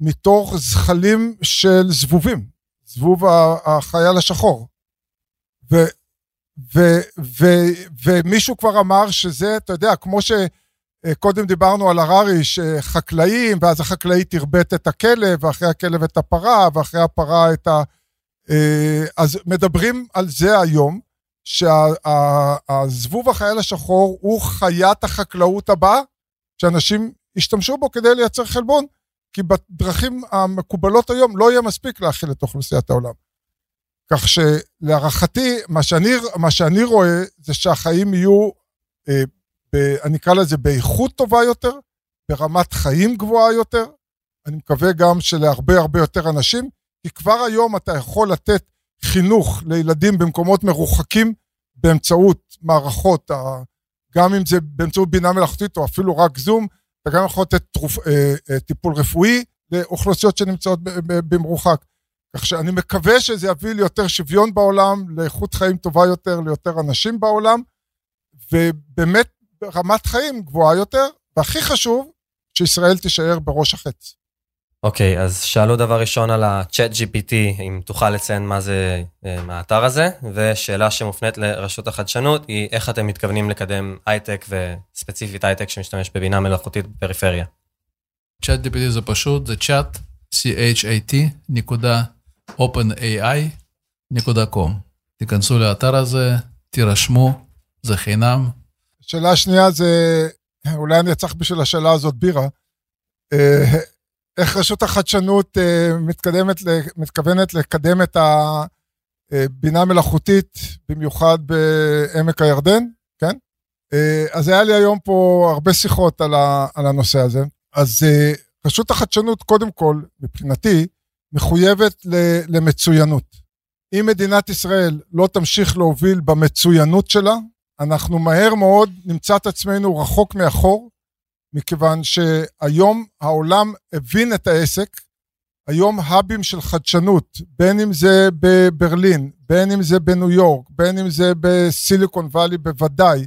מתוך זחלים של זבובים, זבוב החייל השחור. ו, ו, ו, ומישהו כבר אמר שזה, אתה יודע, כמו שקודם דיברנו על הררי, שחקלאים, ואז החקלאי תרבט את הכלב, ואחרי הכלב את הפרה, ואחרי הפרה את ה... אה, אז מדברים על זה היום, שהזבוב החייל השחור הוא חיית החקלאות הבאה, שאנשים ישתמשו בו כדי לייצר חלבון, כי בדרכים המקובלות היום לא יהיה מספיק להכיל את אוכלוסיית העולם. כך שלהערכתי, מה שאני, מה שאני רואה זה שהחיים יהיו, אה, ב, אני אקרא לזה באיכות טובה יותר, ברמת חיים גבוהה יותר. אני מקווה גם שלהרבה הרבה יותר אנשים, כי כבר היום אתה יכול לתת חינוך לילדים במקומות מרוחקים באמצעות מערכות, גם אם זה באמצעות בינה מלאכותית או אפילו רק זום, אתה גם יכול לתת תרופ, אה, אה, טיפול רפואי לאוכלוסיות שנמצאות במרוחק. כך שאני מקווה שזה יביא ליותר שוויון בעולם, לאיכות חיים טובה יותר, ליותר אנשים בעולם, ובאמת רמת חיים גבוהה יותר, והכי חשוב, שישראל תישאר בראש החץ. אוקיי, okay, אז שאלו דבר ראשון על ה-chat GPT, אם תוכל לציין מה זה אה, מהאתר הזה, ושאלה שמופנית לרשות החדשנות היא איך אתם מתכוונים לקדם הייטק וספציפית הייטק שמשתמש בבינה מלאכותית בפריפריה. chat GPT זה פשוט, זה chat, c-h-a-t, נקודה openai.com. תיכנסו לאתר הזה, תירשמו, זה חינם. שאלה שנייה זה, אולי אני אצטרך בשביל השאלה הזאת בירה. אה, איך רשות החדשנות אה, מתקדמת, מתכוונת לקדם את הבינה המלאכותית, במיוחד בעמק הירדן, כן? אה, אז היה לי היום פה הרבה שיחות על הנושא הזה. אז רשות החדשנות, קודם כל, מבחינתי, מחויבת למצוינות. אם מדינת ישראל לא תמשיך להוביל במצוינות שלה, אנחנו מהר מאוד נמצא את עצמנו רחוק מאחור, מכיוון שהיום העולם הבין את העסק, היום האבים של חדשנות, בין אם זה בברלין, בין אם זה בניו יורק, בין אם זה בסיליקון וואלי בוודאי,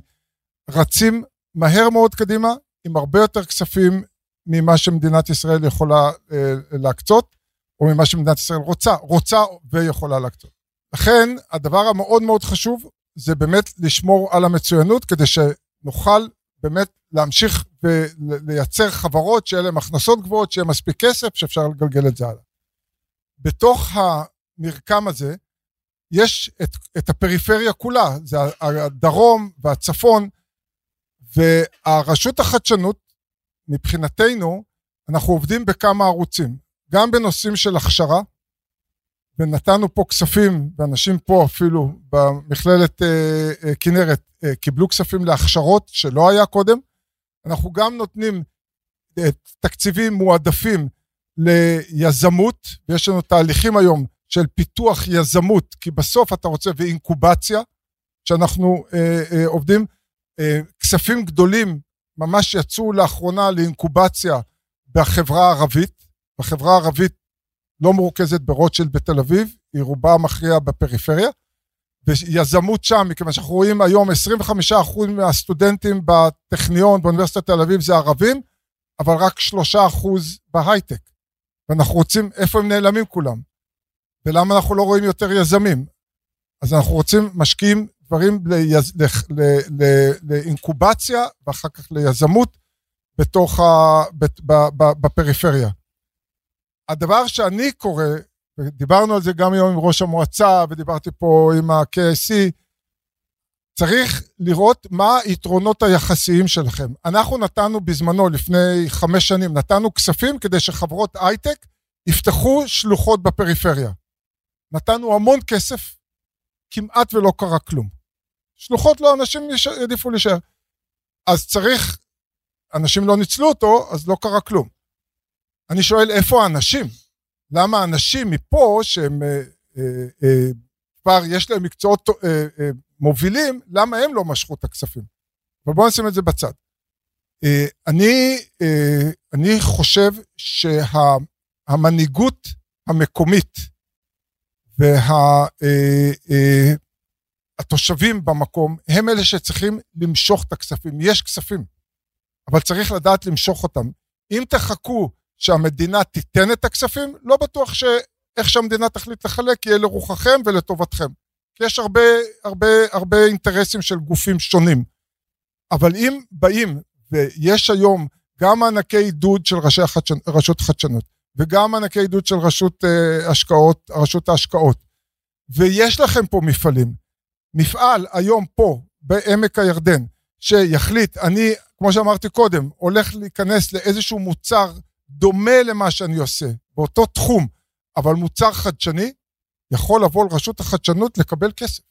רצים מהר מאוד קדימה, עם הרבה יותר כספים ממה שמדינת ישראל יכולה אה, להקצות. או ממה שמדינת ישראל רוצה, רוצה ויכולה להקצות. לכן, הדבר המאוד מאוד חשוב זה באמת לשמור על המצוינות, כדי שנוכל באמת להמשיך ולייצר חברות שיהיה להן הכנסות גבוהות, שיהיה מספיק כסף, שאפשר לגלגל את זה הלאה. בתוך המרקם הזה, יש את, את הפריפריה כולה, זה הדרום והצפון, והרשות החדשנות, מבחינתנו, אנחנו עובדים בכמה ערוצים. גם בנושאים של הכשרה, ונתנו פה כספים, ואנשים פה אפילו במכללת אה, אה, כנרת אה, קיבלו כספים להכשרות שלא היה קודם. אנחנו גם נותנים אה, תקציבים מועדפים ליזמות, ויש לנו תהליכים היום של פיתוח יזמות, כי בסוף אתה רוצה, ואינקובציה, שאנחנו אה, אה, עובדים. אה, כספים גדולים ממש יצאו לאחרונה לאינקובציה בחברה הערבית, החברה הערבית לא מרוכזת ברוטשילד בתל אביב, היא רובה מכריע בפריפריה. ויזמות שם, מכיוון שאנחנו רואים היום 25% מהסטודנטים בטכניון, באוניברסיטת תל אביב זה ערבים, אבל רק 3% בהייטק. ואנחנו רוצים, איפה הם נעלמים כולם? ולמה אנחנו לא רואים יותר יזמים? אז אנחנו רוצים, משקיעים דברים ליז, ל, ל, ל, לאינקובציה ואחר כך ליזמות בתוך ה, ב, ב, ב, בפריפריה. הדבר שאני קורא, ודיברנו על זה גם היום עם ראש המועצה, ודיברתי פה עם ה-KSC, צריך לראות מה היתרונות היחסיים שלכם. אנחנו נתנו בזמנו, לפני חמש שנים, נתנו כספים כדי שחברות הייטק יפתחו שלוחות בפריפריה. נתנו המון כסף, כמעט ולא קרה כלום. שלוחות לא, אנשים העדיפו להישאר. אז צריך, אנשים לא ניצלו אותו, אז לא קרה כלום. אני שואל, איפה האנשים? למה האנשים מפה, שהם אה, אה, אה, כבר יש להם מקצועות אה, אה, מובילים, למה הם לא משכו את הכספים? אבל בואו נשים את זה בצד. אה, אני, אה, אני חושב שהמנהיגות המקומית והתושבים וה, אה, במקום הם אלה שצריכים למשוך את הכספים. יש כספים, אבל צריך לדעת למשוך אותם. אם תחכו שהמדינה תיתן את הכספים, לא בטוח שאיך שהמדינה תחליט לחלק יהיה לרוחכם ולטובתכם. כי יש הרבה, הרבה, הרבה אינטרסים של גופים שונים. אבל אם באים, ויש היום גם מענקי עידוד של ראשי החדשנ... רשות החדשנות, וגם מענקי עידוד של רשות uh, השקעות, רשות ההשקעות, ויש לכם פה מפעלים. מפעל היום פה, בעמק הירדן, שיחליט, אני, כמו שאמרתי קודם, הולך להיכנס לאיזשהו מוצר דומה למה שאני עושה, באותו תחום, אבל מוצר חדשני, יכול לבוא לרשות החדשנות לקבל כסף.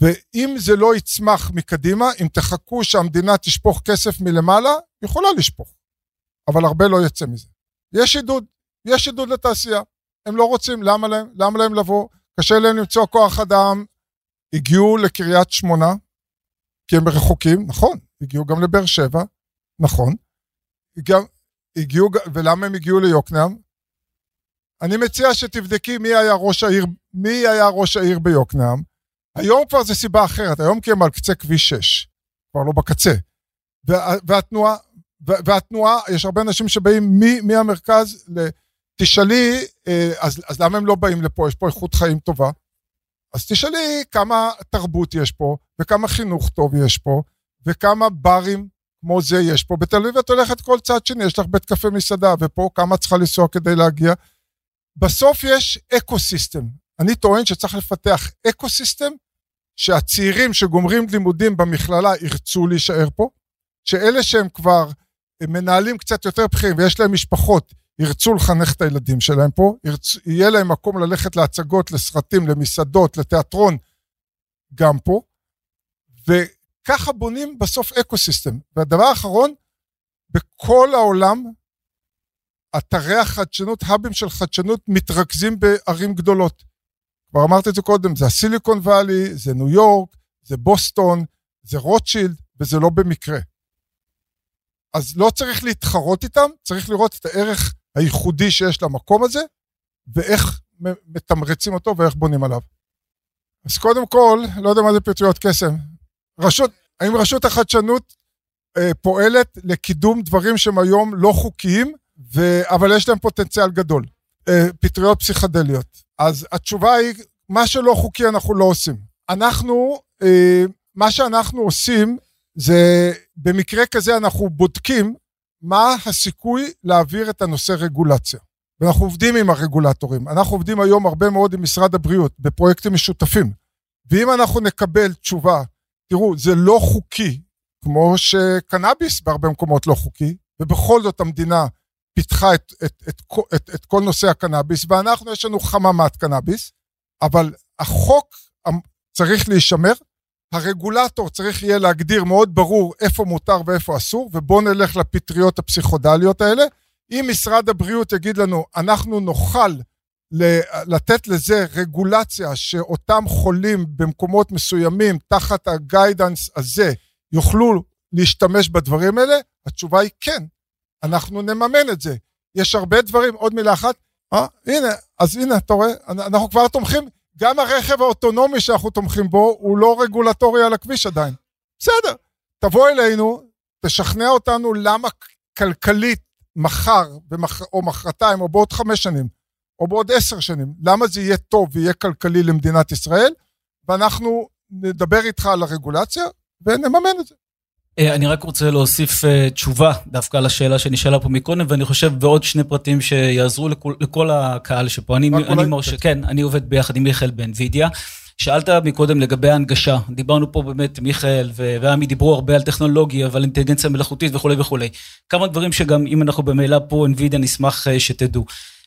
ואם זה לא יצמח מקדימה, אם תחכו שהמדינה תשפוך כסף מלמעלה, יכולה לשפוך, אבל הרבה לא יצא מזה. יש עידוד, יש עידוד לתעשייה. הם לא רוצים, למה להם? למה להם לבוא? קשה להם למצוא כוח אדם. הגיעו לקריית שמונה, כי הם רחוקים, נכון, הגיעו גם לבאר שבע, נכון. גם, הגיעו, ולמה הם הגיעו ליוקנעם? אני מציע שתבדקי מי היה ראש העיר, מי היה ראש העיר ביוקנעם. היום כבר זה סיבה אחרת, היום כי הם על קצה כביש 6, כבר לא בקצה. וה, והתנועה, והתנועה, יש הרבה אנשים שבאים מהמרכז ל... תשאלי, אה, אז, אז למה הם לא באים לפה? יש פה איכות חיים טובה. אז תשאלי כמה תרבות יש פה, וכמה חינוך טוב יש פה, וכמה ברים כמו זה יש פה. בתל אביב את הולכת כל צד שני, יש לך בית קפה מסעדה, ופה כמה צריכה לנסוע כדי להגיע. בסוף יש ecosystem. אני טוען שצריך לפתח ecosystem שהצעירים שגומרים לימודים במכללה ירצו להישאר פה, שאלה שהם כבר מנהלים קצת יותר בכירים ויש להם משפחות, ירצו לחנך את הילדים שלהם פה, ירצ... יהיה להם מקום ללכת להצגות, לסרטים, למסעדות, לתיאטרון, גם פה, וככה בונים בסוף ecosystem. והדבר האחרון, בכל העולם, אתרי החדשנות, האבים של חדשנות, מתרכזים בערים גדולות. כבר אמרתי את זה קודם, זה הסיליקון וואלי, זה ניו יורק, זה בוסטון, זה רוטשילד, וזה לא במקרה. אז לא צריך להתחרות איתם, צריך לראות את הערך הייחודי שיש למקום הזה, ואיך מתמרצים אותו ואיך בונים עליו. אז קודם כל, לא יודע מה זה פטריות קסם. רשות, האם רשות החדשנות אה, פועלת לקידום דברים שהם היום לא חוקיים, ו... אבל יש להם פוטנציאל גדול. אה, פטריות פסיכדליות. אז התשובה היא, מה שלא חוקי אנחנו לא עושים. אנחנו, אה, מה שאנחנו עושים זה, במקרה כזה אנחנו בודקים מה הסיכוי להעביר את הנושא רגולציה. ואנחנו עובדים עם הרגולטורים. אנחנו עובדים היום הרבה מאוד עם משרד הבריאות בפרויקטים משותפים. ואם אנחנו נקבל תשובה, תראו, זה לא חוקי, כמו שקנאביס בהרבה מקומות לא חוקי, ובכל זאת המדינה פיתחה את, את, את, את, את כל נושא הקנאביס, ואנחנו, יש לנו חממת קנאביס, אבל החוק צריך להישמר, הרגולטור צריך יהיה להגדיר מאוד ברור איפה מותר ואיפה אסור, ובואו נלך לפטריות הפסיכודליות האלה. אם משרד הבריאות יגיד לנו, אנחנו נוכל לתת לזה רגולציה שאותם חולים במקומות מסוימים, תחת הגיידנס הזה, יוכלו להשתמש בדברים האלה, התשובה היא כן. אנחנו נממן את זה. יש הרבה דברים, עוד מילה אחת, אה, הנה, אז הנה, אתה רואה, אנחנו כבר תומכים, גם הרכב האוטונומי שאנחנו תומכים בו, הוא לא רגולטורי על הכביש עדיין. בסדר, תבוא אלינו, תשכנע אותנו למה כלכלית מחר. או מחרתיים, או בעוד חמש שנים, או בעוד עשר שנים, למה זה יהיה טוב ויהיה כלכלי למדינת ישראל, ואנחנו נדבר איתך על הרגולציה ונממן את זה. אה, אני רק רוצה להוסיף אה, תשובה דווקא על השאלה שנשאלה פה מקודם, ואני חושב בעוד שני פרטים שיעזרו לכל, לכל הקהל שפה. אני, אני מרשה, כן, אני עובד ביחד עם מיכאל באנווידיה. שאלת מקודם לגבי ההנגשה, דיברנו פה באמת, מיכאל ועמי דיברו הרבה על טכנולוגיה ועל אינטליגנציה מלאכותית וכולי וכולי. כמה דברים שגם אם אנחנו במילא פה, NVIDIA, נשמח אה, שתדעו.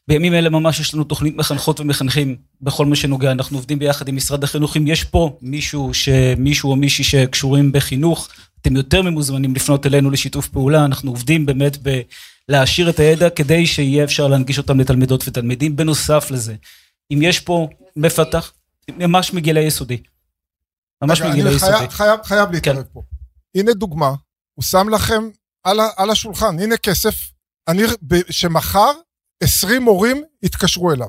בימים אלה ממש יש לנו תוכנית מחנכות ומחנכים בכל מה שנוגע, אנחנו עובדים ביחד עם משרד החינוך, אם יש פה מישהו, מישהו או מישהי שקשורים בחינוך, אתם יותר ממוזמנים לפנות אלינו לשיתוף פעולה, אנחנו עובדים באמת בלהעשיר את הידע כדי שיהיה אפשר להנגיש אותם לתלמידות ותלמידים. בנוסף לזה, אם יש פה מפתח, ממש מגיל היסודי. ממש מגיל היסודי. חייב, חייב, חייב להתערב כן. פה. הנה דוגמה, הוא שם לכם על, על השולחן, הנה כסף, אני, שמחר 20 מורים יתקשרו אליו.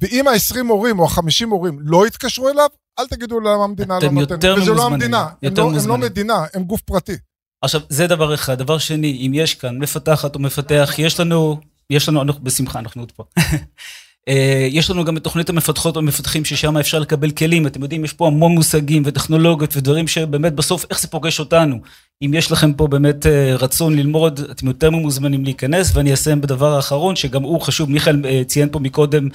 ואם ה-20 מורים או ה-50 מורים לא יתקשרו אליו, אל תגידו למה המדינה לא נותנת. יותר וזה לא המדינה, הם לא, הם לא מדינה, הם גוף פרטי. עכשיו, זה דבר אחד. דבר שני, אם יש כאן מפתחת או מפתח, יש לנו, יש לנו, אנחנו, בשמחה, אנחנו עוד פה. אה, יש לנו גם את תוכנית המפתחות והמפתחים ששם אפשר לקבל כלים, אתם יודעים, יש פה המון מושגים וטכנולוגיות ודברים שבאמת בסוף, איך זה פוגש אותנו. אם יש לכם פה באמת אה, רצון ללמוד, אתם יותר ממוזמנים להיכנס, ואני אסיים בדבר האחרון, שגם הוא חשוב, מיכאל אה, ציין פה מקודם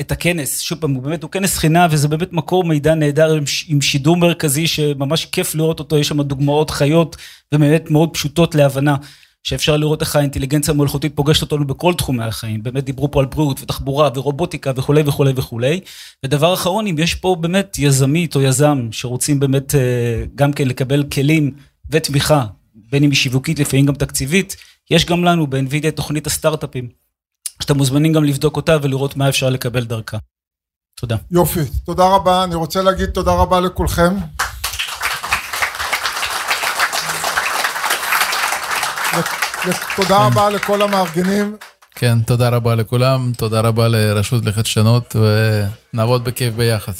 את הכנס, שוב פעם, הוא באמת, הוא כנס חינם, וזה באמת מקור מידע נהדר עם, שידור מרכזי, שממש כיף לראות אותו, יש שם דוגמאות חיות, ובאמת מאוד פשוטות להבנה. שאפשר לראות איך האינטליגנציה המלאכותית פוגשת אותנו בכל תחומי החיים. באמת דיברו פה על בריאות ותחבורה ורובוטיקה וכולי וכולי וכולי. ודבר אחרון, אם יש פה באמת יזמית או יזם שרוצים באמת אה, גם כן לקבל כלים ותמיכה, בין אם היא שיווקית, לפעמים גם תקציבית, יש גם לנו את תוכנית הסטארט-אפים, שאתם מוזמנים גם לבדוק אותה ולראות מה אפשר לקבל דרכה. תודה. יופי, תודה רבה. אני רוצה להגיד תודה רבה לכולכם. תודה רבה לכל המארגנים. כן, תודה רבה לכולם, תודה רבה לרשות לחדשנות, ונעבוד בכיף ביחד.